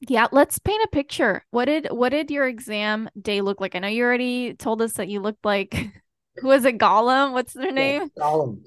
S1: yeah, let's paint a picture. What did what did your exam day look like? I know you already told us that you looked like who was it, Gollum? What's their name?
S2: Yeah, Gollum.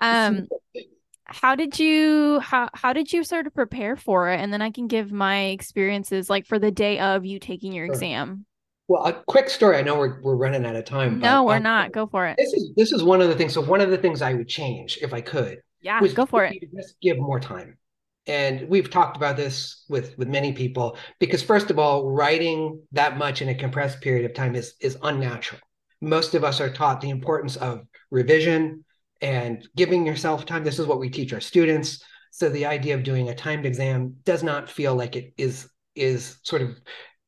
S1: Um how did you how how did you sort of prepare for it? And then I can give my experiences like for the day of you taking your sure. exam.
S2: Well, a quick story. I know we're we're running out of time.
S1: No, we're um, not. Go for it.
S2: This is this is one of the things. So one of the things I would change if I could.
S1: Yeah, go for it.
S2: Just give more time. And we've talked about this with with many people because first of all, writing that much in a compressed period of time is is unnatural. Most of us are taught the importance of revision and giving yourself time. This is what we teach our students. So the idea of doing a timed exam does not feel like it is is sort of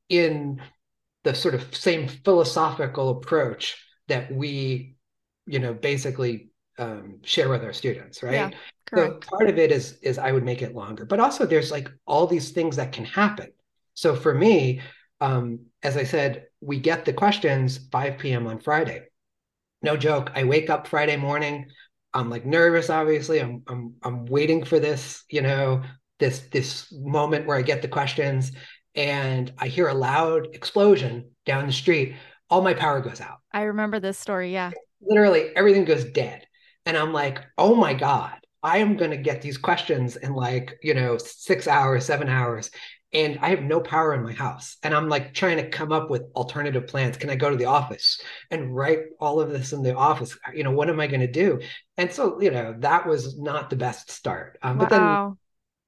S2: in the sort of same philosophical approach that we, you know, basically um, share with our students, right? Yeah, so part of it is is I would make it longer, but also there's like all these things that can happen. So for me, um, as I said, we get the questions 5 p.m. on Friday. No joke. I wake up Friday morning. I'm like nervous, obviously. I'm I'm I'm waiting for this, you know, this this moment where I get the questions and I hear a loud explosion down the street, all my power goes out.
S1: I remember this story. Yeah.
S2: Literally everything goes dead. And I'm like, oh my God, I am going to get these questions in like, you know, six hours, seven hours. and I have no power in my house. And I'm like trying to come up with alternative plans. Can I go to the office and write all of this in the office? You know, what am I going to do? And so, you know, that was not the best start. Um, wow. But then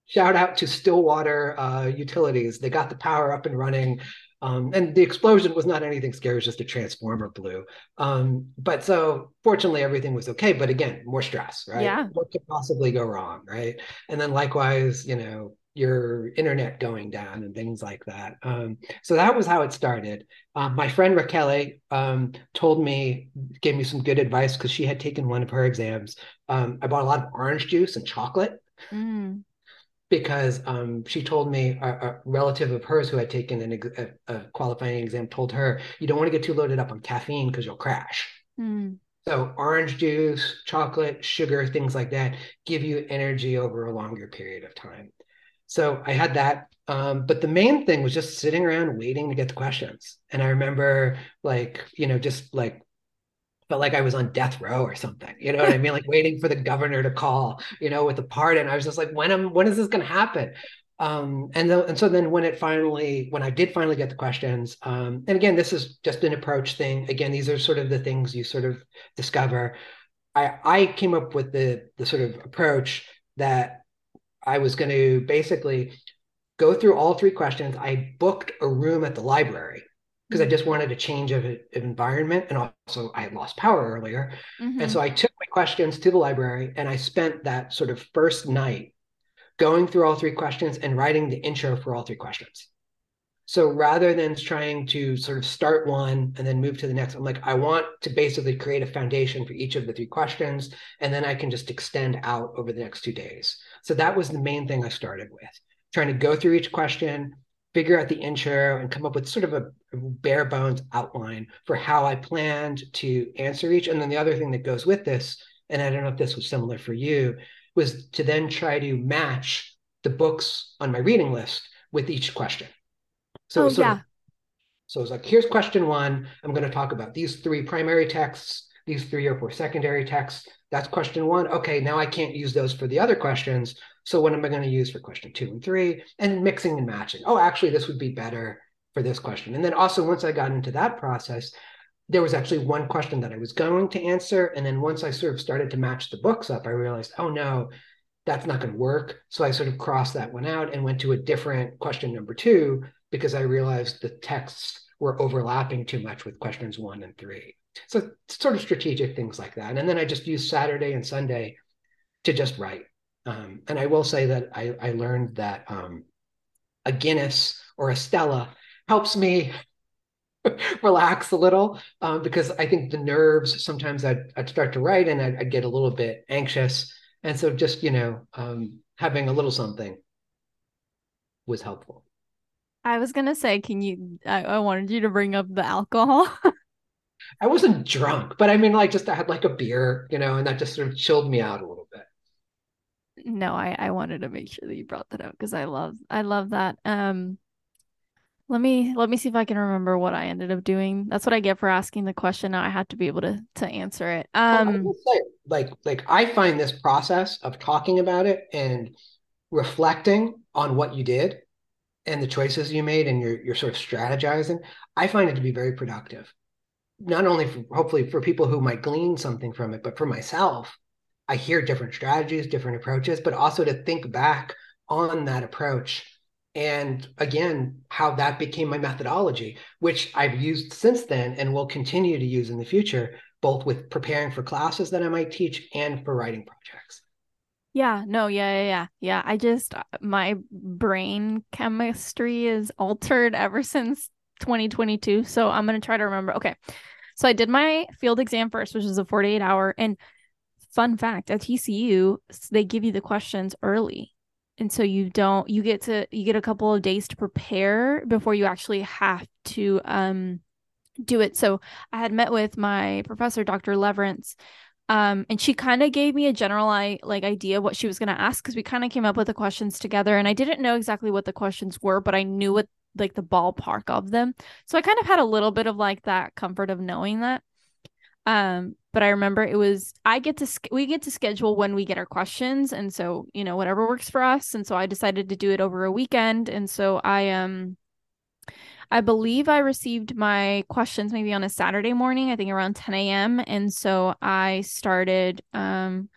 S2: shout out to Stillwater uh, Utilities. They got the power up and running. Um, and the explosion was not anything scary, it was just a transformer blew. Um, but so fortunately, everything was okay. But again, more stress, right?
S1: Yeah.
S2: What could possibly go wrong, right? And then likewise, you know, your internet going down and things like that. Um, so that was how it started. Um, my friend Raquel um, told me, gave me some good advice because she had taken one of her exams. Um, I bought a lot of orange juice and chocolate. Mm because um, she told me a, a, relative of hers who had taken an, a, a, qualifying exam told her you don't want to get too loaded up on caffeine because you'll crash. Mm. So orange juice, chocolate, sugar, things like that give you energy over a longer period of time. So I had that. Um, but the main thing was just sitting around waiting to get the questions. And I remember like, you know, just like felt like I was on death row or something. You know what I mean? Like waiting for the governor to call, you know, with the pardon. I was just like, when am when is this gonna happen? Um, and and so then when it finally, when I did finally get the questions, um, and again, this is just an approach thing. Again, these are sort of the things you sort of discover. I I came up with the the sort of approach that I was going to basically go through all three questions. I booked a room at the library because I just wanted a change of, of, environment. And also, I had lost power earlier. Mm-hmm. And so I took my questions to the library and I spent that sort of first night going through all three questions and writing the intro for all three questions. So rather than trying to sort of start one and then move to the next, I'm like, I want to basically create a foundation for each of the three questions. And then I can just extend out over the next two days. So that was the main thing I started with trying to go through each question, figure out the intro and come up with sort of a bare bones outline for how I planned to answer each. And then the other thing that goes with this, and I don't know if this was similar for you, was to then try to match the books on my reading list with each question.
S1: So, oh, yeah. Of,
S2: so it's like, here's question one. I'm going to talk about these three primary texts, these three or four secondary texts. That's question one. Okay, now I can't use those for the other questions. So what am I going to use for question two and three? And mixing and matching. Oh, actually, this would be better for this question. And then also, once I got into that process, there was actually one question that I was going to answer. And then once I sort of started to match the books up, I realized, oh no, that's not going to work. So I sort of crossed that one out and went to a different question number two because I realized the texts were overlapping too much with questions one and three. So sort of strategic things like that. And then I just use Saturday and Sunday to just write. Um, and I will say that I, I learned that um, a Guinness or a Stella helps me relax a little um, because I think the nerves sometimes I'd, I'd start to write and I'd, I'd, get a little bit anxious. And so just, you know, um, having a little something was helpful.
S1: I was going to say, can you, I, I wanted you to bring up the alcohol.
S2: I wasn't drunk, but I mean, like, just I had like a beer, you know, and that just sort of chilled me out a little bit
S1: no, I I wanted to make sure that you brought that up because I love I love that. Um let me let me see if I can remember what I ended up doing. That's what I get for asking the question. Now I have to be able to to answer it. Um
S2: well, say, like like I find this process of talking about it and reflecting on what you did and the choices you made and you're you're sort of strategizing, I find it to be very productive. Not only for, hopefully for people who might glean something from it, but for myself I hear different strategies, different approaches, but also to think back on that approach and again how that became my methodology which i've used since then and will continue to use in the future both with preparing for classes that i might teach and for writing projects.
S1: Yeah. No yeah yeah yeah. Yeah i just uh, my brain chemistry is altered ever since 2022 so i'm going to try to remember okay so i did my field exam first which is a 48 hour and fun fact at TCU, they give you the questions early. And so you don't you get to you get a couple of days to prepare before you actually have to um do it. So I had met with my professor, Dr. Leverenz, um, and she kind of gave me a general like idea what she was going to ask because we kind of came up with the questions together, and I didn't know exactly what the questions were, but I knew what like the ballpark of them. So I kind of had a little bit of like that comfort of knowing that. Um, but I remember it was I get to we get to schedule when we get our questions and so you know whatever works for us and so I decided to do it over a weekend and so I um I believe I received my questions maybe on a Saturday morning I think around 10 a.m. and so I started um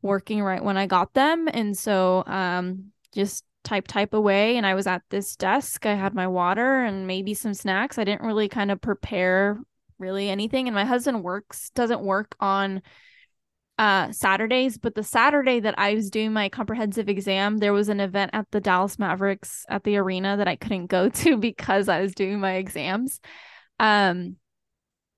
S1: working right when I got them and so um just type type away and I was at this desk I had my water and maybe some snacks I didn't really kind of prepare really anything. And my husband works, doesn't work on uh Saturdays, but the Saturday that I was doing my comprehensive exam, there was an event at the Dallas Mavericks at the arena that I couldn't go to because I was doing my exams. Um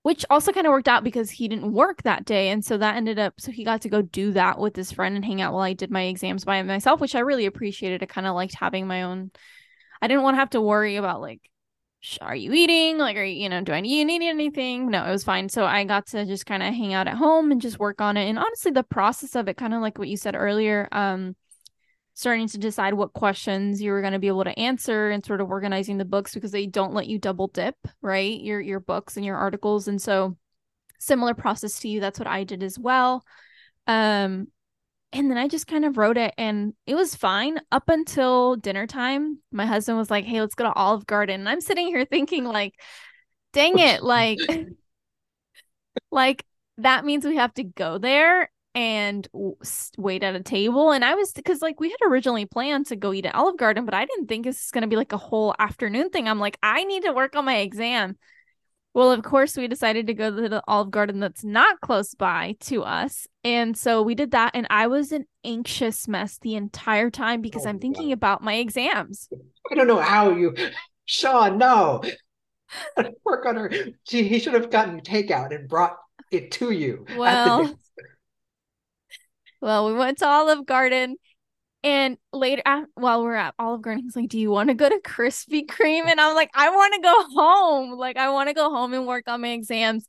S1: which also kind of worked out because he didn't work that day and so that ended up so he got to go do that with his friend and hang out while I did my exams by myself, which I really appreciated. I kind of liked having my own I didn't want to have to worry about like are you eating? Like, are you, you know, do I need, need anything? No, it was fine. So I got to just kind of hang out at home and just work on it. And honestly, the process of it, kind of like what you said earlier, um, starting to decide what questions you were going to be able to answer and sort of organizing the books because they don't let you double dip, right? Your your books and your articles. And so similar process to you. That's what I did as well. Um, and then I just kind of wrote it and it was fine up until dinner time. My husband was like, Hey, let's go to Olive Garden. And I'm sitting here thinking, like, dang it, like, like that means we have to go there and wait at a table. And I was because like we had originally planned to go eat at Olive Garden, but I didn't think this is gonna be like a whole afternoon thing. I'm like, I need to work on my exam. Well, of course, we decided to go to the Olive Garden that's not close by to us. And so we did that. And I was an anxious mess the entire time because oh, I'm thinking God. about my exams.
S2: I don't know how you, Sean, no. Work on her. She, he should have gotten takeout and brought it to you.
S1: Well, well, we went to Olive Garden and later, while we're at Olive Garden, he's like, "Do you want to go to Krispy Kreme?" And I'm like, "I want to go home. Like, I want to go home and work on my exams."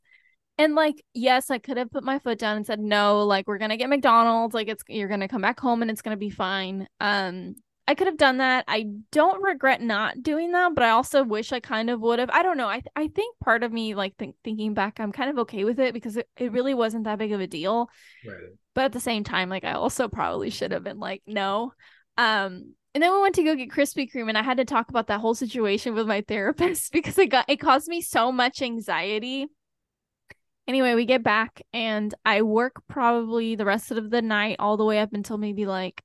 S1: And like, yes, I could have put my foot down and said, "No, like, we're gonna get McDonald's. Like, it's you're gonna come back home and it's gonna be fine." Um, I could have done that. I don't regret not doing that, but I also wish I kind of would have. I don't know. I th- I think part of me, like th- thinking back, I'm kind of okay with it because it, it really wasn't that big of a deal. Right. But at the same time, like I also probably should have been like, no. Um, and then we went to go get Krispy Kreme, and I had to talk about that whole situation with my therapist because it got it caused me so much anxiety. Anyway, we get back and I work probably the rest of the night all the way up until maybe like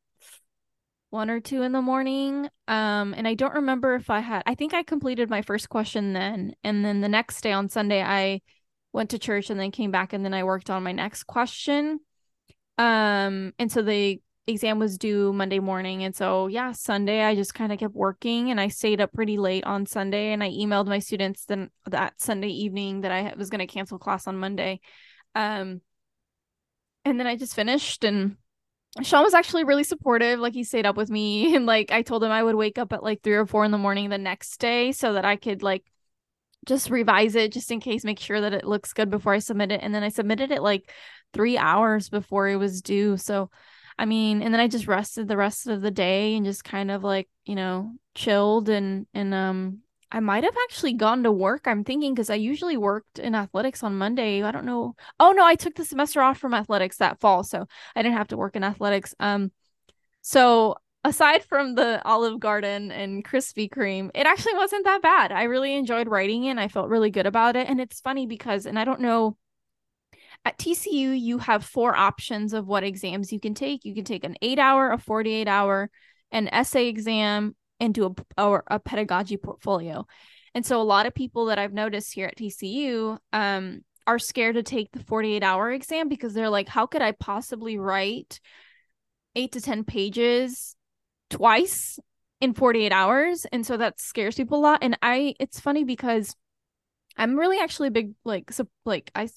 S1: one or two in the morning. Um, and I don't remember if I had, I think I completed my first question then. And then the next day on Sunday, I went to church and then came back and then I worked on my next question. Um, and so the exam was due Monday morning. And so, yeah, Sunday, I just kind of kept working and I stayed up pretty late on Sunday and I emailed my students then that Sunday evening that I was going to cancel class on Monday. Um, and then I just finished and Sean was actually really supportive. Like he stayed up with me and like I told him I would wake up at like three or four in the morning the next day so that I could like just revise it just in case, make sure that it looks good before I submit it. And then I submitted it like three hours before it was due. So I mean, and then I just rested the rest of the day and just kind of like, you know, chilled and and um I might have actually gone to work. I'm thinking because I usually worked in athletics on Monday. I don't know. Oh no, I took the semester off from athletics that fall, so I didn't have to work in athletics. Um, so aside from the Olive Garden and Krispy Kreme, it actually wasn't that bad. I really enjoyed writing it. And I felt really good about it. And it's funny because, and I don't know. At TCU, you have four options of what exams you can take. You can take an eight hour, a 48 hour, an essay exam, into a, a, a pedagogy portfolio. And so a lot of people that I've noticed here at TCU um, are scared to take the 48 hour exam because they're like, how could I possibly write eight to 10 pages twice in 48 hours? And so that scares people a lot. And I, it's funny because I'm really actually a big, like, so, like, I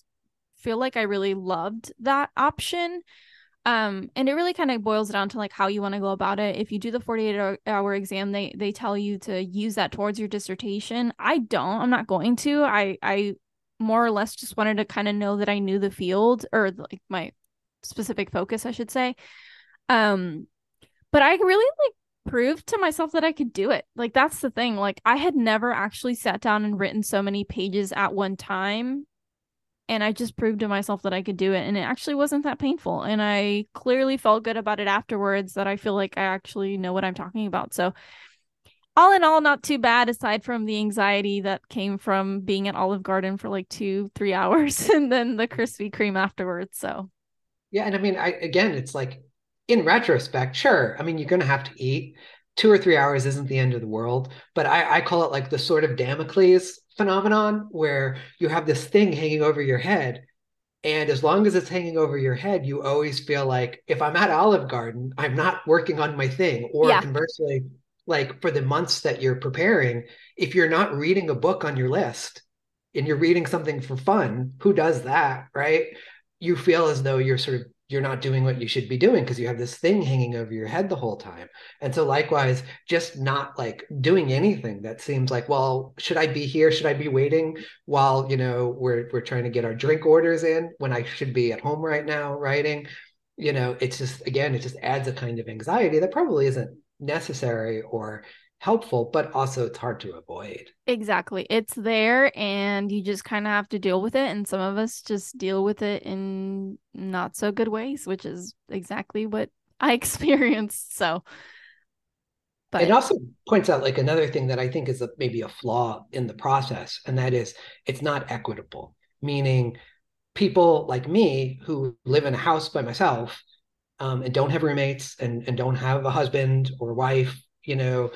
S1: feel like I really loved that option um and it really kind of boils down to like how you want to go about it. If you do the 48 hour exam they they tell you to use that towards your dissertation. I don't i'm not going to. I i more or less just wanted to kind of know that i knew the field or like my specific focus i should say. Um but i really like proved to myself that i could do it. Like that's the thing. Like i had never actually sat down and written so many pages at one time and I just proved to myself that I could do it and it actually wasn't that painful and I clearly felt good about it afterwards that I feel like I actually know what I'm talking about. So all in all not too bad aside from the anxiety that came from being at Olive Garden for like 2 3 hours and then the Krispy Kreme afterwards. So
S2: Yeah, and I mean I again it's like in retrospect, sure. I mean you're going to have to eat. 2 or 3 hours isn't the end of the world, but I I call it like the sort of Damocles phenomenon where you have this thing hanging over your head and as long as it's hanging over your head you always feel like if i'm at olive garden i'm not working on my thing or yeah. conversely like for the months that you're preparing if you're not reading a book on your list and you're reading something for fun who does that right you feel as though you're sort of you're not doing what you should be doing because you have this thing hanging over your head the whole time. And so likewise, just not like doing anything that seems like, well, should I be here? Should I be waiting while, you know, we're we're trying to get our drink orders in when I should be at home right now writing? You know, it's just again, it just adds a kind of anxiety that probably isn't necessary or helpful, but also it's hard to avoid.
S1: Exactly. It's there and you just kind of have to deal with it. And some of us just deal with it in not so good ways, which is exactly what I experienced. So,
S2: but it also points out like another thing that I think is a, maybe a flaw in the process, and that is it's not equitable, meaning people like me who live in a house by myself um, and don't have roommates and, and don't have a husband or wife, you know,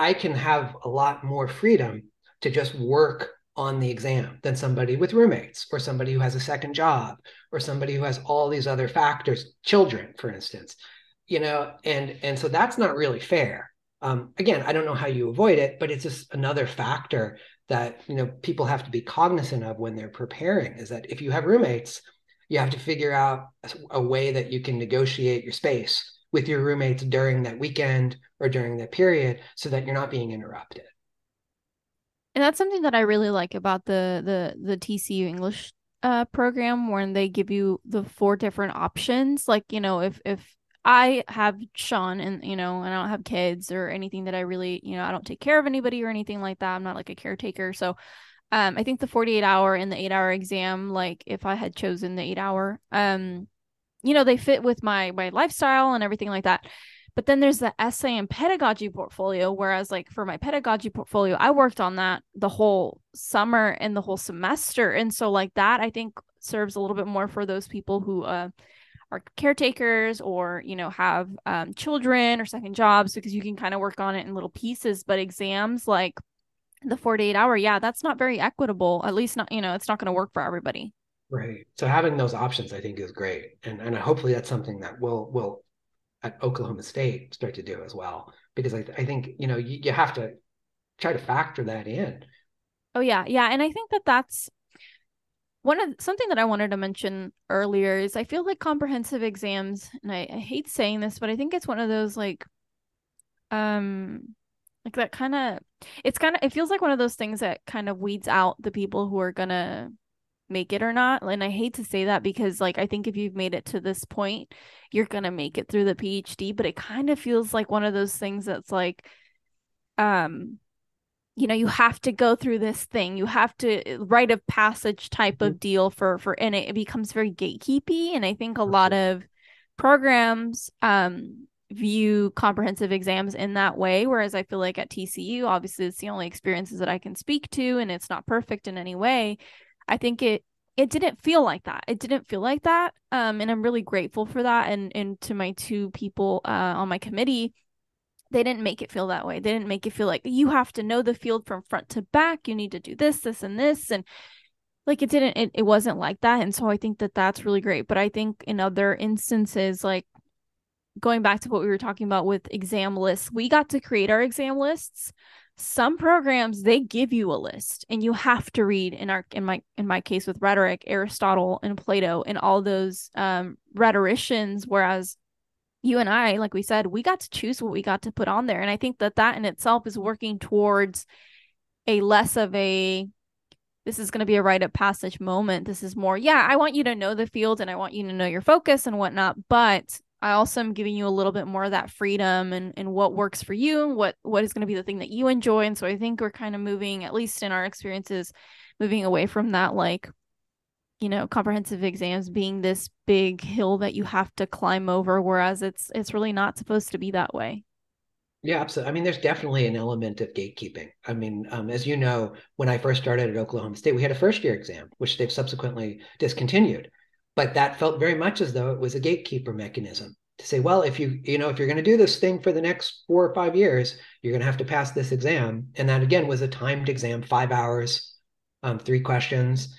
S2: I can have a lot more freedom to just work on the exam than somebody with roommates or somebody who has a second job or somebody who has all these other factors children for instance you know and and so that's not really fair. Um, again i don't know how you avoid it but it's just another factor that you know people have to be cognizant of when they're preparing is that if you have roommates you have to figure out a, a way that you can negotiate your space with your roommates during that weekend or during that period so that you're not being interrupted.
S1: And that's something that i really like about the the the tcu english uh program when they give you the four different options. Like you know if if i have sean and you know and i don't have kids or anything that i really you know i don't take care of anybody or anything like that. I'm not like a caretaker. So um i think the 48 hour and the 8 hour exam like if i had chosen the 8 hour um you know they fit with my my lifestyle and everything like that. But then there's the essay and pedagogy portfolio whereas like for my pedagogy portfolio i worked on that the whole summer and the whole semester. And so like that i think serves a little bit more for those people who uh are caretakers or you know have um, children or second jobs because you can kind of work on it in little pieces. But exams like the 48 hour yeah that's not very equitable at least not you know it's not going to work for everybody
S2: Right. So having those options, I think, is great, and and hopefully that's something that will will at Oklahoma State start to do as well, because I I think you know you, you have to try to factor that in.
S1: Oh yeah, yeah, and I think that that's one of something that I wanted to mention earlier is I feel like comprehensive exams, and I, I hate saying this, but I think it's one of those like, um, like that kind of it's kind of it feels like one of those things that kind of weeds out the people who are gonna make it or not. And I hate to say that because like I think if you've made it to this point, you're going to make it through the PhD, but it kind of feels like one of those things that's like um you know, you have to go through this thing. You have to write a passage type mm-hmm. of deal for for and it, it becomes very gatekeepy and I think a lot of programs um view comprehensive exams in that way whereas i feel like at tcu obviously it's the only experiences that i can speak to and it's not perfect in any way I think it it didn't feel like that. It didn't feel like that. Um, and I'm really grateful for that. And and to my two people uh, on my committee, they didn't make it feel that way. They didn't make it feel like you have to know the field from front to back. You need to do this, this, and this, and like it didn't. It, it wasn't like that. And so I think that that's really great. But I think in other instances, like going back to what we were talking about with exam lists, we got to create our exam lists some programs they give you a list and you have to read in our in my in my case with rhetoric aristotle and plato and all those um rhetoricians whereas you and i like we said we got to choose what we got to put on there. And i think that that in itself is working towards a less of a this is going to be a rite of passage moment. This is more yeah i want you to know the field and i want you to know your focus and whatnot but I also am giving you a little bit more of that freedom and, and what works for you, what what is going to be the thing that you enjoy. And so I think we're kind of moving, at least in our experiences, moving away from that like you know comprehensive exams being this big hill that you have to climb over whereas it's it's really not supposed to be that way.
S2: Yeah absolutely. I mean there's definitely an element of gatekeeping. I mean um, as you know when i first started at oklahoma state we had a first year exam which they've subsequently discontinued but that felt very much as though it was a gatekeeper mechanism to say well if you you know if you're going to do this thing for the next four or five years you're going to have to pass this exam and that again was a timed exam five hours um, three questions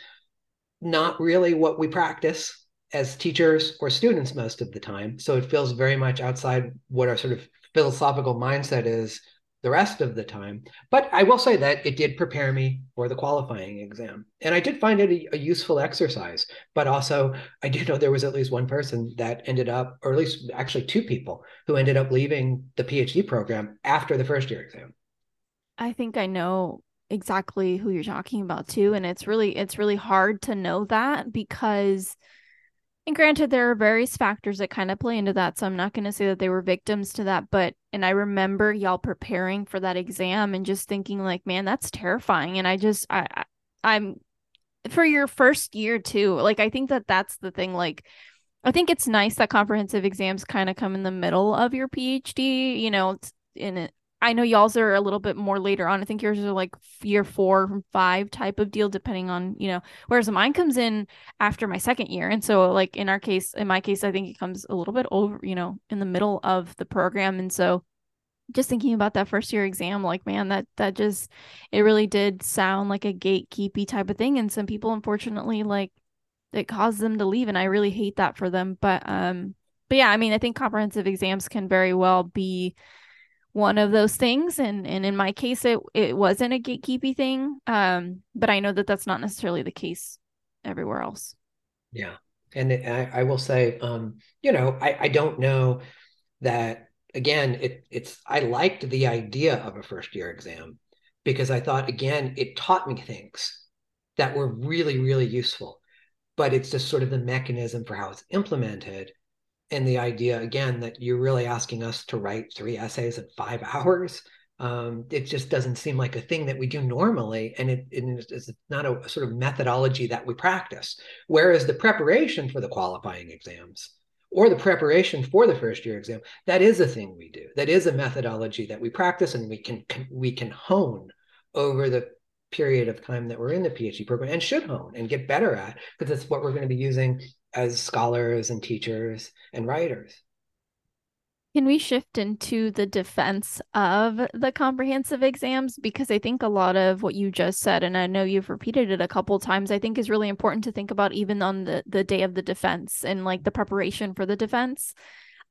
S2: not really what we practice as teachers or students most of the time. So it feels very much outside what our sort of philosophical mindset is the rest of the time. But I will say that it did prepare me for the qualifying exam. And I did find it a, a, useful exercise. But also, I do know there was at least one person that ended up, or at least actually two people who ended up leaving the PhD program after the first year exam.
S1: I think I know exactly who you're talking about too and it's really it's really hard to know that because and granted there are various factors that kind of play into that so i'm not going to say that they were victims to that but and i remember y'all preparing for that exam and just thinking like man that's terrifying and i just i, I i'm for your first year too like i think that that's the thing like i think it's nice that comprehensive exams kind of come in the middle of your phd you know in it I know y'all's are a little bit more later on. I think yours are like year four, five type of deal, depending on, you know, whereas mine comes in after my second year. And so, like, in our case, in my case, I think it comes a little bit over, you know, in the middle of the program. And so, just thinking about that first year exam, like, man, that, that just, it really did sound like a gatekeepy type of thing. And some people, unfortunately, like, it caused them to leave. And I really hate that for them. But, um, but yeah, I mean, I think comprehensive exams can very well be, one of those things and and in my case it it wasn't a gatekeepy thing um but i know that that's not necessarily the case everywhere else.
S2: Yeah. And it, I, I will say um you know i i don't know that again it it's i liked the idea of a first year exam because i thought again it taught me things that were really really useful but it's just sort of the mechanism for how it's implemented and the idea again that you're really asking us to write three essays in five hours um, it just doesn't seem like a thing that we do normally and it, it's not a, a, sort of methodology that we practice. Whereas the preparation for the qualifying exams or the preparation for the first year exam that is a thing we do. That is a methodology that we practice and we can, can we can hone over the period of time that we're in the phd program and should hone and get better at because that's what we're going to be using as scholars and teachers and writers.
S1: Can we shift into the defense of the comprehensive exams? Because I think a lot of what you just said, and I know you've repeated it a couple times, I think is really important to think about even on the, the day of the defense and like the preparation for the defense.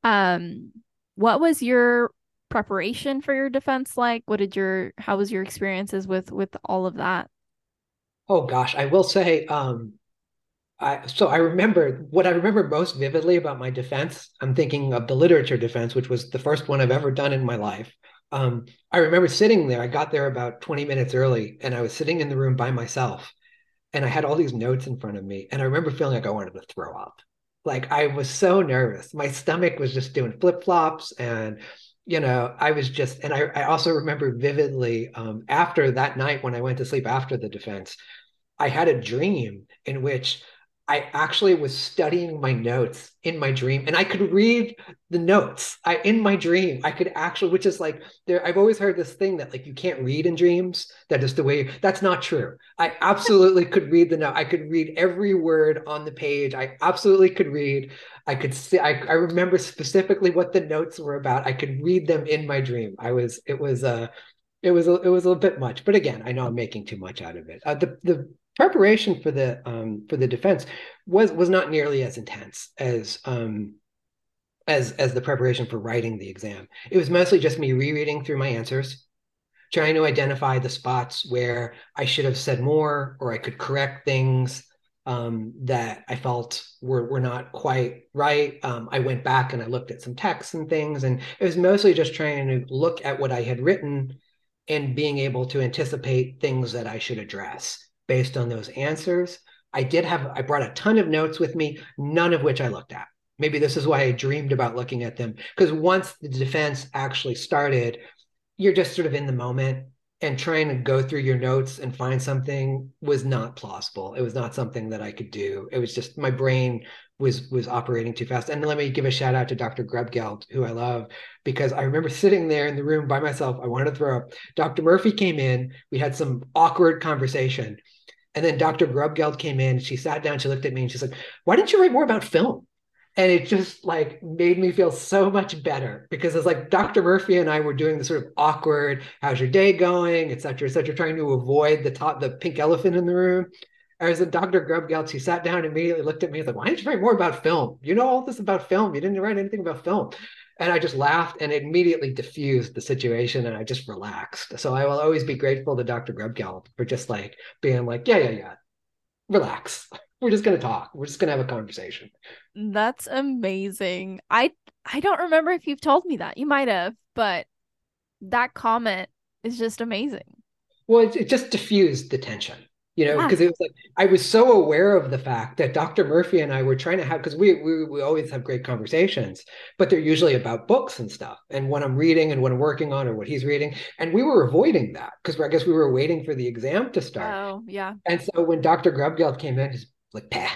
S1: Um, what was your preparation for your defense like? What did your how was your experiences with with all of that?
S2: Oh gosh, I will say um I, so I remember what I remember most vividly about my defense. I'm thinking of the literature defense, which was the first one I've ever done in my life. Um, I remember sitting there. I got there about 20 minutes early, and I was sitting in the room by myself, and I had all these notes in front of me, and I remember feeling like I wanted to throw up. Like I was so nervous. My stomach was just doing flip flops, and you know, I was just. And I, I also remember vividly um, after that night when I went to sleep after the defense, I had a dream in which I actually was studying my notes in my dream and I could read the notes I in my dream. I could actually, which is like there, I've always heard this thing that like you can't read in dreams. That is the way that's not true. I absolutely could read the note. I could read every word on the page. I absolutely could read. I could see I, I remember specifically what the notes were about. I could read them in my dream. I was it was uh it was a, it was a little bit much, but again, I know I'm making too much out of it. Uh, the the preparation for the um, for the defense was was not nearly as intense as um, as as the preparation for writing the exam. It was mostly just me rereading through my answers, trying to identify the spots where I should have said more or I could correct things um, that I felt were were not quite right. Um, I went back and I looked at some texts and things, and it was mostly just trying to look at what I had written and being able to anticipate things that I should address based on those answers. I did have, I brought a ton of notes with me, none of which I looked at. Maybe this is why I dreamed about looking at them. Because once the defense actually started, you're just sort of in the moment. and trying to go through your notes and find something was not plausible. It was not something that I could do. It was just my brain was was operating too fast. And let me give a shout out to Dr. Grubgeld, who I love, because I remember sitting there in the room by myself. I wanted to throw up. Dr. Murphy came in. We had some awkward conversation. And then Dr. Grubgeld came in. She sat down. She looked at me and she's like, "Why didn't you write more about film?" and it just like made me feel so much better because it's like Dr. Murphy and I were doing the sort of awkward, how's your day going, et cetera, et cetera, trying to avoid the top, the pink elephant in the room. I was Dr. Grubgeld. She sat down and immediately looked at me and was like, why didn't you write more about film? You know all this about film. You didn't write anything about film. And I just laughed and it immediately diffused the situation and I just relaxed. So I will always be grateful to Dr. Grubgeld for just like being like, yeah, yeah, yeah, relax we're just going to talk. We're just going to have a conversation.
S1: That's amazing. I I don't remember if you've told me that. You might have, but that comment is just amazing.
S2: Well, it, it just diffused the tension, you know, because yeah. it was like I was so aware of the fact that Dr. Murphy and I were trying to have because we, we we always have great conversations, but they're usually about books and stuff, and what I'm reading and what I'm working on or what he's reading, and we were avoiding that because I guess we were waiting for the exam to start.
S1: Oh, yeah.
S2: And so when Dr. Grubgeld came in, he's like, Pah.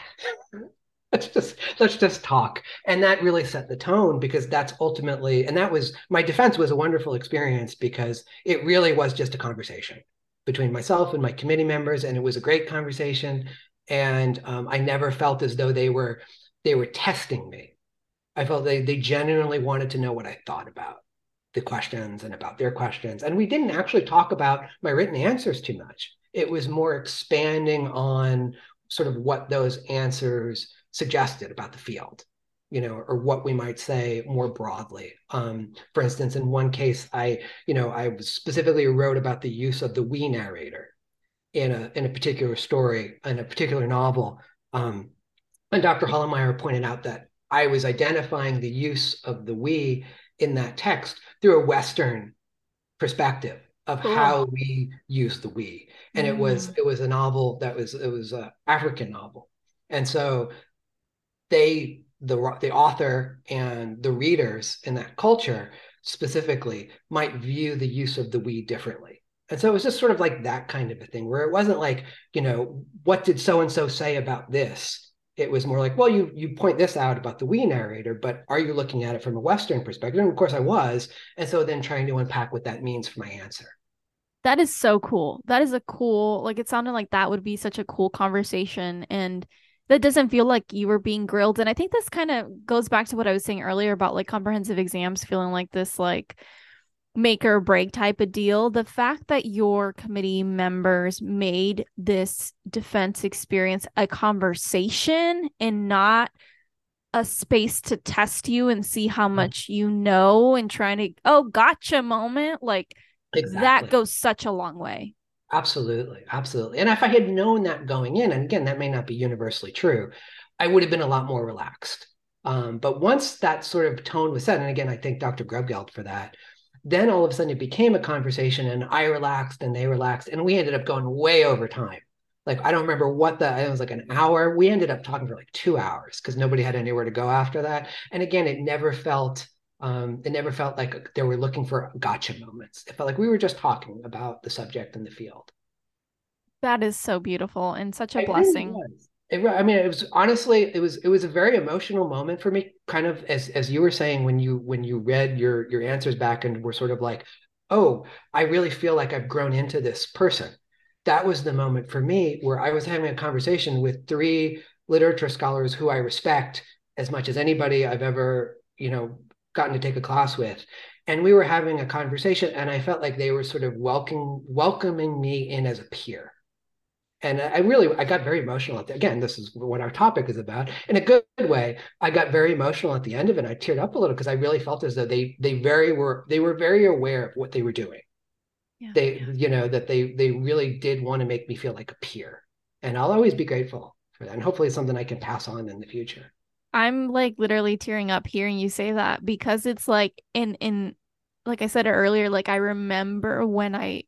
S2: let's just let's just talk and that really set the tone because that's ultimately and that was my defense was a wonderful experience because it really was just a conversation between myself and my committee members and it was a great conversation. And um, i never felt as though they were they were testing me. I felt they they genuinely wanted to know what i thought about the questions and about their questions. And we didn't actually talk about my written answers too much. It was more expanding on sort of what those answers suggested about the field you know or what we might say more broadly um, for instance in one case i you know i specifically wrote about the use of the we narrator in a in a particular story in a particular novel um, and dr Hollemeyer pointed out that i was identifying the use of the we in that text through a western perspective of how we use the we and mm. it was mm. it was a novel that was it was a african novel and so they the the author and the readers in that culture specifically might view the use of the we differently. And so it was just sort of like that kind of a thing where it wasn't like you know what did so and so say about this? It was more like well you you point this out about the we narrator but are you looking at it from a western perspective? And of course i was. And so then trying to unpack what that means for my answer.
S1: That is so cool. That is a cool, like, it sounded like that would be such a cool conversation. And that doesn't feel like you were being grilled. And I think this kind of goes back to what I was saying earlier about like comprehensive exams feeling like this, like, make or break type of deal. The fact that your committee members made this defense experience a conversation and not a space to test you and see how much you know and trying to, oh, gotcha moment. Like, Exactly. That goes such a long way.
S2: Absolutely. Absolutely. And if I had known that going in, and again, that may not be universally true, I would have been a lot more relaxed. Um, but once that sort of tone was set, and again, I thank Dr. Grubgeld for that, then all of a sudden it became a conversation and I relaxed and they relaxed and we ended up going way over time. Like, I don't remember what the, it was like an hour. We ended up talking for like two hours because nobody had anywhere to go after that. And again, it never felt um, it never felt like they were looking for gotcha moments. It felt like we were just talking about the subject in the field.
S1: That is so beautiful and such a I blessing.
S2: It, I mean, it was honestly, it was it was a very emotional moment for me. Kind of as as you were saying when you when you read your your answers back and were sort of like, oh, I really feel like I've grown into this person. That was the moment for me where I was having a conversation with three literature scholars who I respect as much as anybody I've ever you know gotten to take a class with. And we were having a conversation and i felt like they were sort of welcoming welcoming me in as a peer. And i really i got very emotional at the, again this is what our topic is about. In a good way i got very emotional at the end of it i teared up a little because i really felt as though they they very were they were very aware of what they were doing. Yeah. they you know that they they really did want to make me feel like a peer. And i'll always be grateful for that and hopefully it's something i can pass on in the future
S1: I'm like literally tearing up hearing you say that because it's like in in like I said earlier, like I remember when I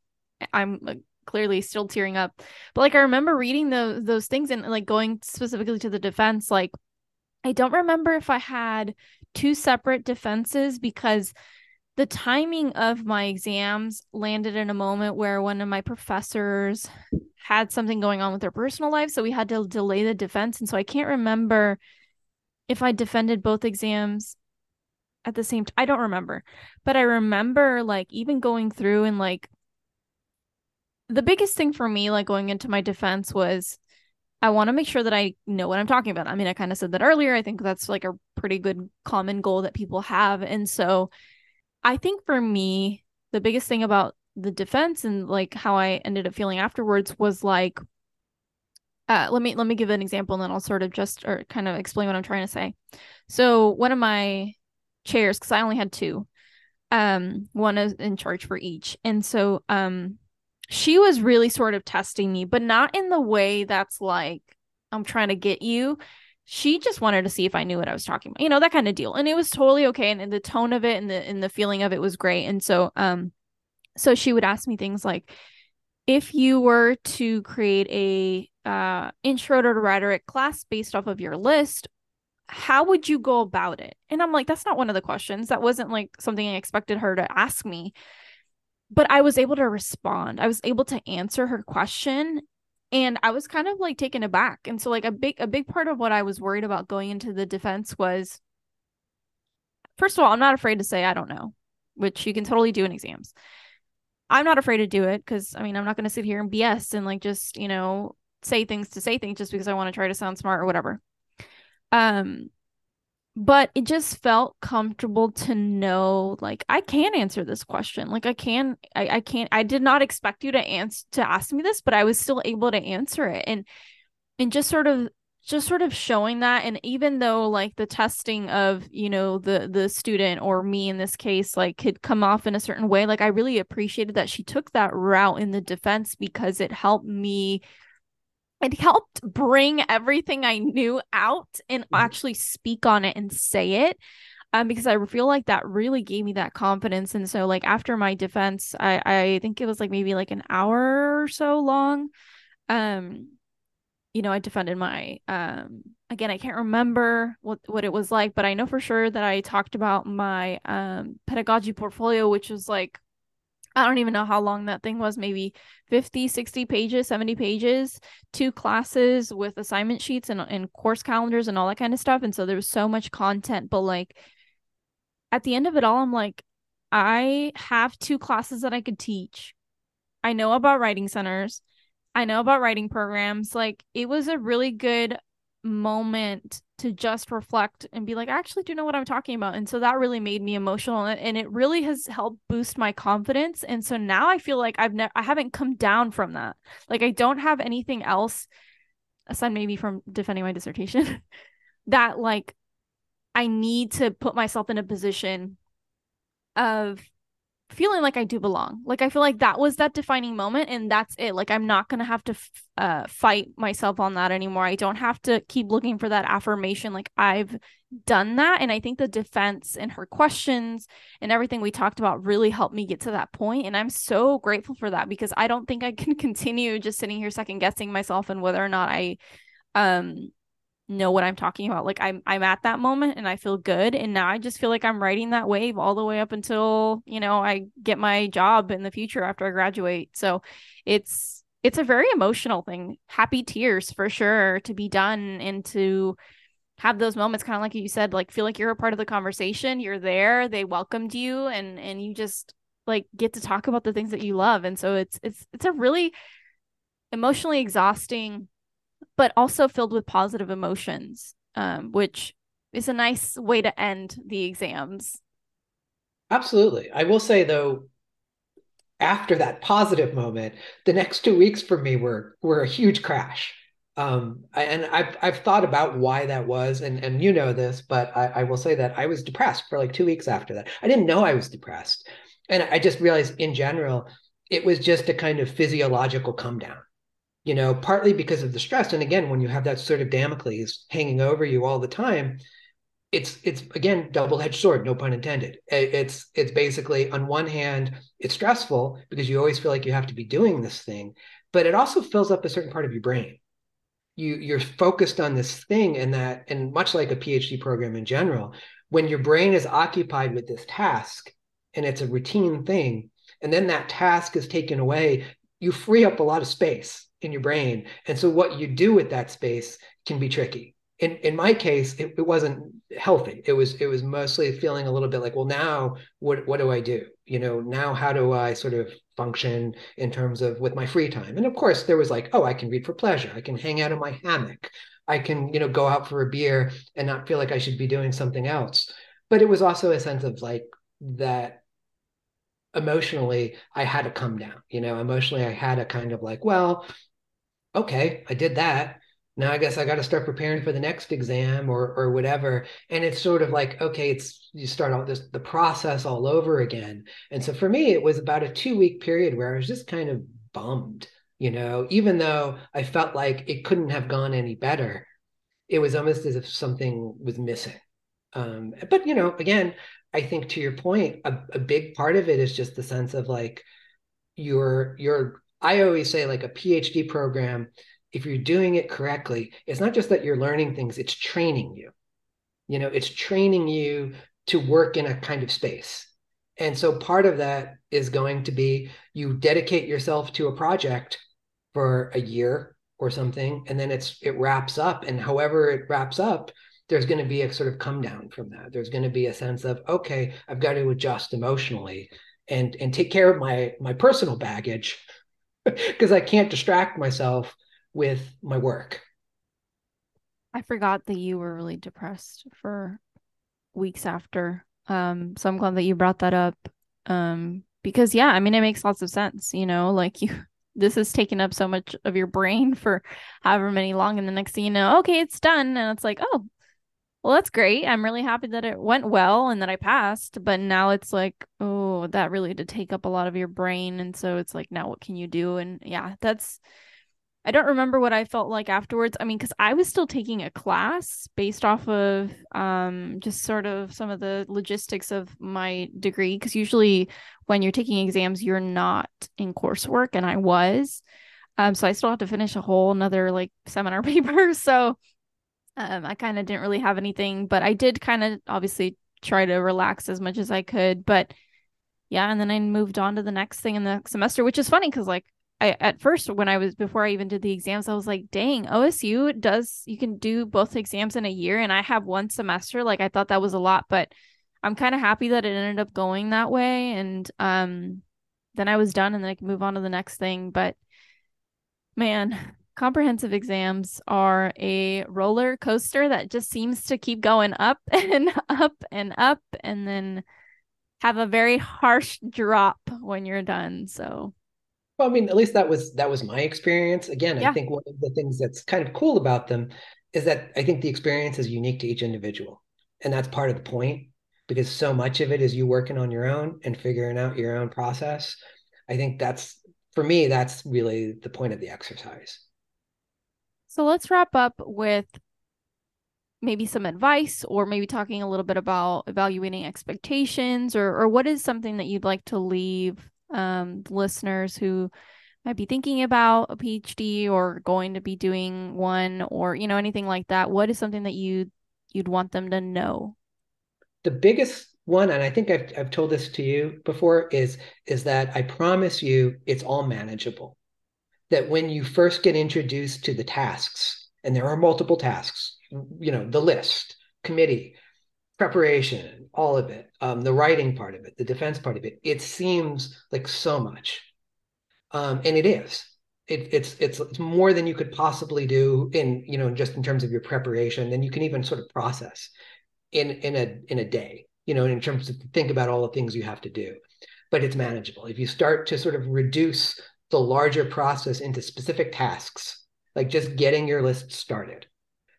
S1: I'm clearly still tearing up, but like I remember reading those those things and like going specifically to the defense, like I don't remember if I had two separate defenses because the timing of my exams landed in a moment where one of my professors had something going on with their personal life. So we had to delay the defense. And so I can't remember if I defended both exams at the same time. I don't remember. But I remember like even going through and like the biggest thing for me, like going into my defense was I want to make sure that I know what I'm talking about. I mean, I kind of said that earlier. I think that's like a pretty good common goal that people have. And so I think for me, the biggest thing about the defense and like how I ended up feeling afterwards was like uh let me let me give an example and then I'll sort of just or kind of explain what I'm trying to say. So one of my chairs cuz I only had two um one is in charge for each. And so um she was really sort of testing me, but not in the way that's like I'm trying to get you she just wanted to see if I knew what I was talking about, you know, that kind of deal. And it was totally okay. And, and the tone of it and the and the feeling of it was great. And so um so she would ask me things like if you were to create a uh intro to rhetoric class based off of your list, how would you go about it? And I'm like, that's not one of the questions. That wasn't like something I expected her to ask me. But I was able to respond. I was able to answer her question and i was kind of like taken aback and so like a big a big part of what i was worried about going into the defense was first of all i'm not afraid to say i don't know which you can totally do in exams i'm not afraid to do it because i mean i'm not going to sit here and bs and like just you know say things to say things just because i want to try to sound smart or whatever. Um but it just felt comfortable to know like i can answer this question. Like i can i, I can't i did not expect you to answer to ask me this but i was still able to answer it. And and just sort of just sort of showing that and even though like the testing of you know the the student or me in this case like could come off in a certain way like i really appreciated that she took that route in the defense because it helped me it helped bring everything I knew out and mm-hmm. actually speak on it and say it. Um, because I feel like that really gave me that confidence. And so, like after my defense, I I think it was like maybe like an hour or so long. Um, you know, I defended my um again, I can't remember what what it was like, but I know for sure that I talked about my um pedagogy portfolio, which was like I don't even know how long that thing was, maybe 50, 60 pages, 70 pages, two classes with assignment sheets and, and course calendars and all that kind of stuff. And so there was so much content. But like at the end of it all, I'm like, I have two classes that I could teach. I know about writing centers. I know about writing programs. Like it was a really good moment to just reflect and be like, I actually do know what I'm talking about. And so that really made me emotional and it really has helped boost my confidence. And so now I feel like I've never, I haven't come down from that. Like I don't have anything else aside maybe from defending my dissertation that like I need to put myself in a position of feeling like I do belong. Like I feel like that was that defining moment and that's it. Like I'm not going to have to f- uh, fight myself on that anymore. I don't have to keep looking for that affirmation. Like I've done that and I think the defense and her questions and everything we talked about really helped me get to that point and I'm so grateful for that because I don't think I can continue just sitting here second guessing myself and whether or not I um know what I'm talking about. Like I'm I'm at that moment and I feel good and now I just feel like I'm riding that wave all the way up until, you know, I get my job in the future after I graduate. So it's it's a very emotional thing. Happy tears for sure to be done and to have those moments kind of like you said like feel like you're a part of the conversation, you're there, they welcomed you and and you just like get to talk about the things that you love. And so it's it's it's a really emotionally exhausting but also filled with positive emotions, um, which is a nice way to end the exams.
S2: Absolutely. I will say though, after that positive moment, the next two weeks for me were were a huge crash. Um, and I've I've thought about why that was, and and you know this, but I, I will say that I was depressed for like two weeks after that. I didn't know I was depressed, and I just realized in general it was just a kind of physiological come down you know, partly because of the stress. And again, when you have that sword of Damocles hanging over you all the time, it's it's again double-edged sword, no pun intended. It's it's basically on one hand, it's stressful because you always feel like you have to be doing this thing, but it also fills up a certain part of your brain. You you're focused on this thing and that, and much like a PhD program in general, when your brain is occupied with this task and it's a routine thing and then that task is taken away you free up a lot of space in your brain. And so what you do with that space can be tricky. In in my case it, it wasn't healthy. It was it was mostly feeling a little bit like well now what what do i do? You know now how do i sort of function in terms of with my free time? And of course there was like oh i can read for pleasure. I can hang out in my hammock. I can you know go out for a beer and not feel like i should be doing something else. But it was also a sense of like that emotionally i had to come down. You know emotionally i had a kind of like well okay i did that now I guess I got to start preparing for the next exam or or whatever. And it's sort of like, okay, it's you start out this the process all over again. And so for me, it was about a two week period where I was just kind of bummed, you know, even though I felt like it couldn't have gone any better. It was almost as if something was missing. Um, but you know, again, I think to your point, a, a big part of it is just the sense of like your your I always say like a PhD program if you're doing it correctly, it's not just that you're learning things, it's training you. You know, it's training you to work in a kind of space. And so part of that is going to be you dedicate yourself to a project for a year or something, and then it's it wraps up. And however it wraps up, there's going to be a sort of come down from that. There's going to be a sense of, okay, I've got to adjust emotionally and and take care of my my personal baggage because I can't distract myself with my work.
S1: I forgot that you were really depressed for weeks after. Um, so I'm glad that you brought that up. Um, because yeah, I mean, it makes lots of sense, you know, like you, this is taking up so much of your brain for however many long. And the next thing you know, okay, it's done. And it's like, oh, well, that's great. I'm really happy that it went well and that I passed. But now it's like, oh, that really did take up a lot of your brain. And so it's like, now what can you do? And yeah, that's I don't remember what I felt like afterwards. I mean, because I was still taking a class based off of um, just sort of some of the logistics of my degree. Because usually when you're taking exams, you're not in coursework, and I was. Um, so I still have to finish a whole another like seminar paper. So um, I kind of didn't really have anything, but I did kind of obviously try to relax as much as I could. But yeah, and then I moved on to the next thing in the semester, which is funny because like I at first when I was before I even did the exams, I was like, dang, OSU does you can do both exams in a year and I have one semester. Like I thought that was a lot, but I'm kind of happy that it ended up going that way. And um then I was done and then I can move on to the next thing. But man, comprehensive exams are a roller coaster that just seems to keep going up and up and up and then have a very harsh drop when you're done. So
S2: well, I mean, at least that was that was my experience. Again, yeah. I think one of the things that's kind of cool about them is that I think the experience is unique to each individual. And that's part of the point because so much of it is you working on your own and figuring out your own process. I think that's for me, that's really the point of the exercise.
S1: So let's wrap up with maybe some advice or maybe talking a little bit about evaluating expectations or or what is something that you'd like to leave um, listeners who might be thinking about a PhD or going to be doing one or you know anything like that. What is something that you you'd want them to know?
S2: The biggest one and i think I've, I've told this to you before is is that i promise you it's all manageable that when you first get introduced to the tasks and there are multiple tasks you know the list committee preparation, all of it, um, the writing part of it, the defense part of it, it seems like so much, um, and it is. It, it's it's it's more than you could possibly do in you know just in terms of your preparation. Then you can even sort of process in in a in a day. You know, in terms of think about all the things you have to do, but it's manageable if you start to sort of reduce the larger process into specific tasks, like just getting your list started.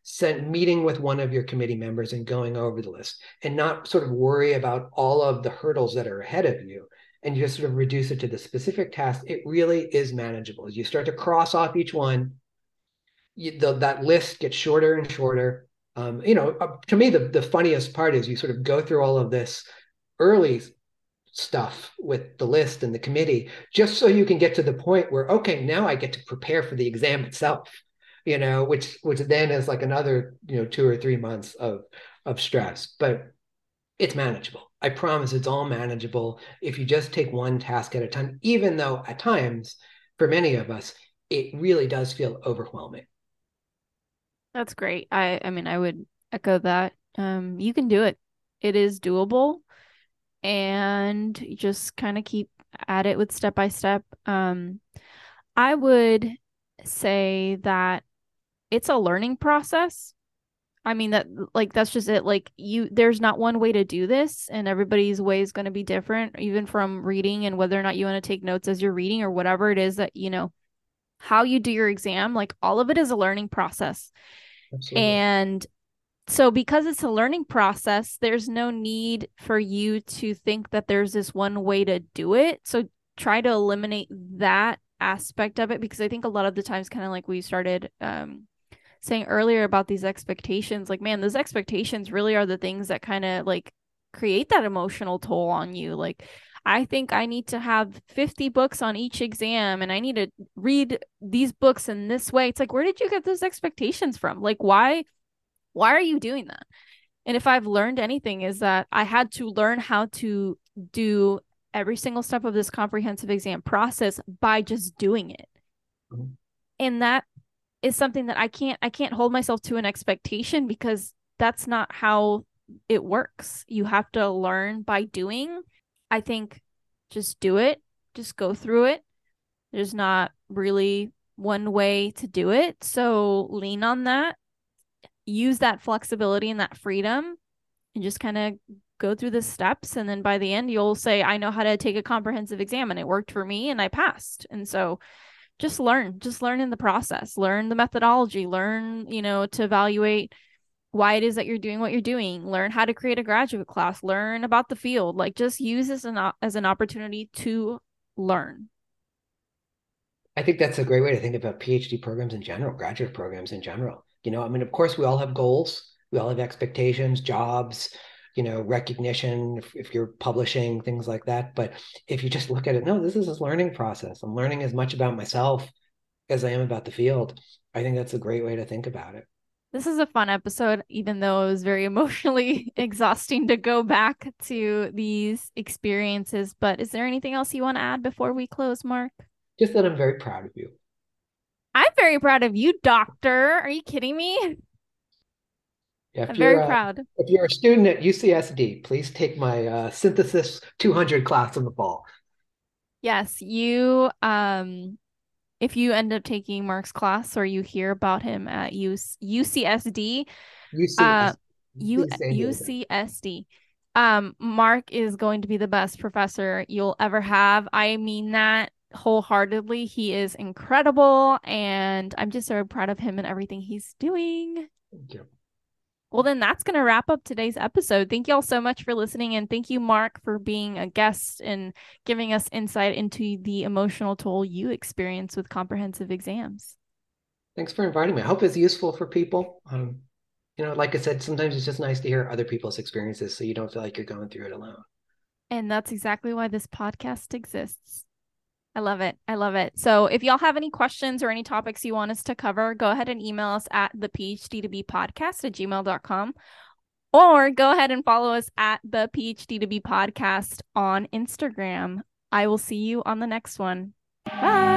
S2: Sent meeting with one of your committee members and going over the list and not sort of worry about all of the hurdles that are ahead of you and you just sort of reduce it to the specific task. It really is manageable. As you start to cross off each one. You, the, that list gets shorter and shorter. Um, you know uh, to me the, the funniest part is you sort of go through all of this early stuff with the list and the committee just so you can get to the point where okay now i get to prepare for the exam itself you know, which which then is like another, you know, two or three months of of stress. But it's manageable. I promise it's all manageable if you just take one task at a time, even though at times, for many of us, it really does feel overwhelming.
S1: That's great. I I mean I would echo that. Um you can do it. It is doable and just kind of keep at it with step by step. Um I would say that it's a learning process. I mean that like that's just it. Like you there's not one way to do this and everybody's way is going to be different even from reading and whether or not you want to take notes as you're reading or whatever it is that you know how you do your exam, like all of it is a learning process. Absolutely. And so because it's a learning process, there's no need for you to think that there's this one way to do it. So try to eliminate that aspect of it because I think a lot of the times kind of like we started um saying earlier about these expectations like man those expectations really are the things that kind of like create that emotional toll on you like I think I need to have 50 books on each exam and I need to read these books in this way. It's like, where did you get those expectations from? Like, why, why are you doing that? And if I've learned anything, is that I had to learn how to do every single step of this comprehensive exam process by just doing it. Mm-hmm. And that is something that I can't, I can't hold myself to an expectation because that's not how it works. You have to learn by doing I think just do it, just go through it. There's not really one way to do it. So lean on that, use that flexibility and that freedom, and just kind of go through the steps. And then by the end, you'll say, I know how to take a comprehensive exam and it worked for me and I passed. And so just learn, just learn in the process, learn the methodology, learn, you know, to evaluate why it is that you're doing what you're doing learn how to create a graduate class learn about the field like just use this as an, as an opportunity to learn
S2: i think that's a great way to think about phd programs in general graduate programs in general you know i mean of course we all have goals we all have expectations jobs you know recognition if, if you're publishing things like that but if you just look at it no this is a learning process i'm learning as much about myself as i am about the field i think that's a great way to think about it
S1: this is a fun episode, even though it was very emotionally exhausting to go back to these experiences. But is there anything else you want to add before we close, Mark?
S2: Just that I'm very proud of you.
S1: I'm very proud of you, Doctor. Are you kidding me? Yeah, I'm very proud.
S2: If you're a student at UCSD, please take my uh, Synthesis 200 class in the fall.
S1: Yes, you um if you end up taking Mark's class or you hear about him at UCSD, UCSD, uh, U- UCSD, um, Mark is going to be the best professor you'll ever have. I mean that wholeheartedly. He is incredible, and I'm just so proud of him and everything he's doing. Thank you. Well, then that's going to wrap up today's episode. Thank you all so much for listening. And thank you, Mark, for being a guest and giving us insight into the emotional toll you experience with comprehensive exams.
S2: Thanks for inviting me. I hope it's useful for people. Um, you know, like I said, sometimes it's just nice to hear other people's experiences so you don't feel like you're going through it alone.
S1: And that's exactly why this podcast exists. I love it. I love it. So if y'all have any questions or any topics you want us to cover, go ahead and email us at the PhD to be podcast at gmail.com or go ahead and follow us at the PhD to be podcast on Instagram. I will see you on the next one. Bye.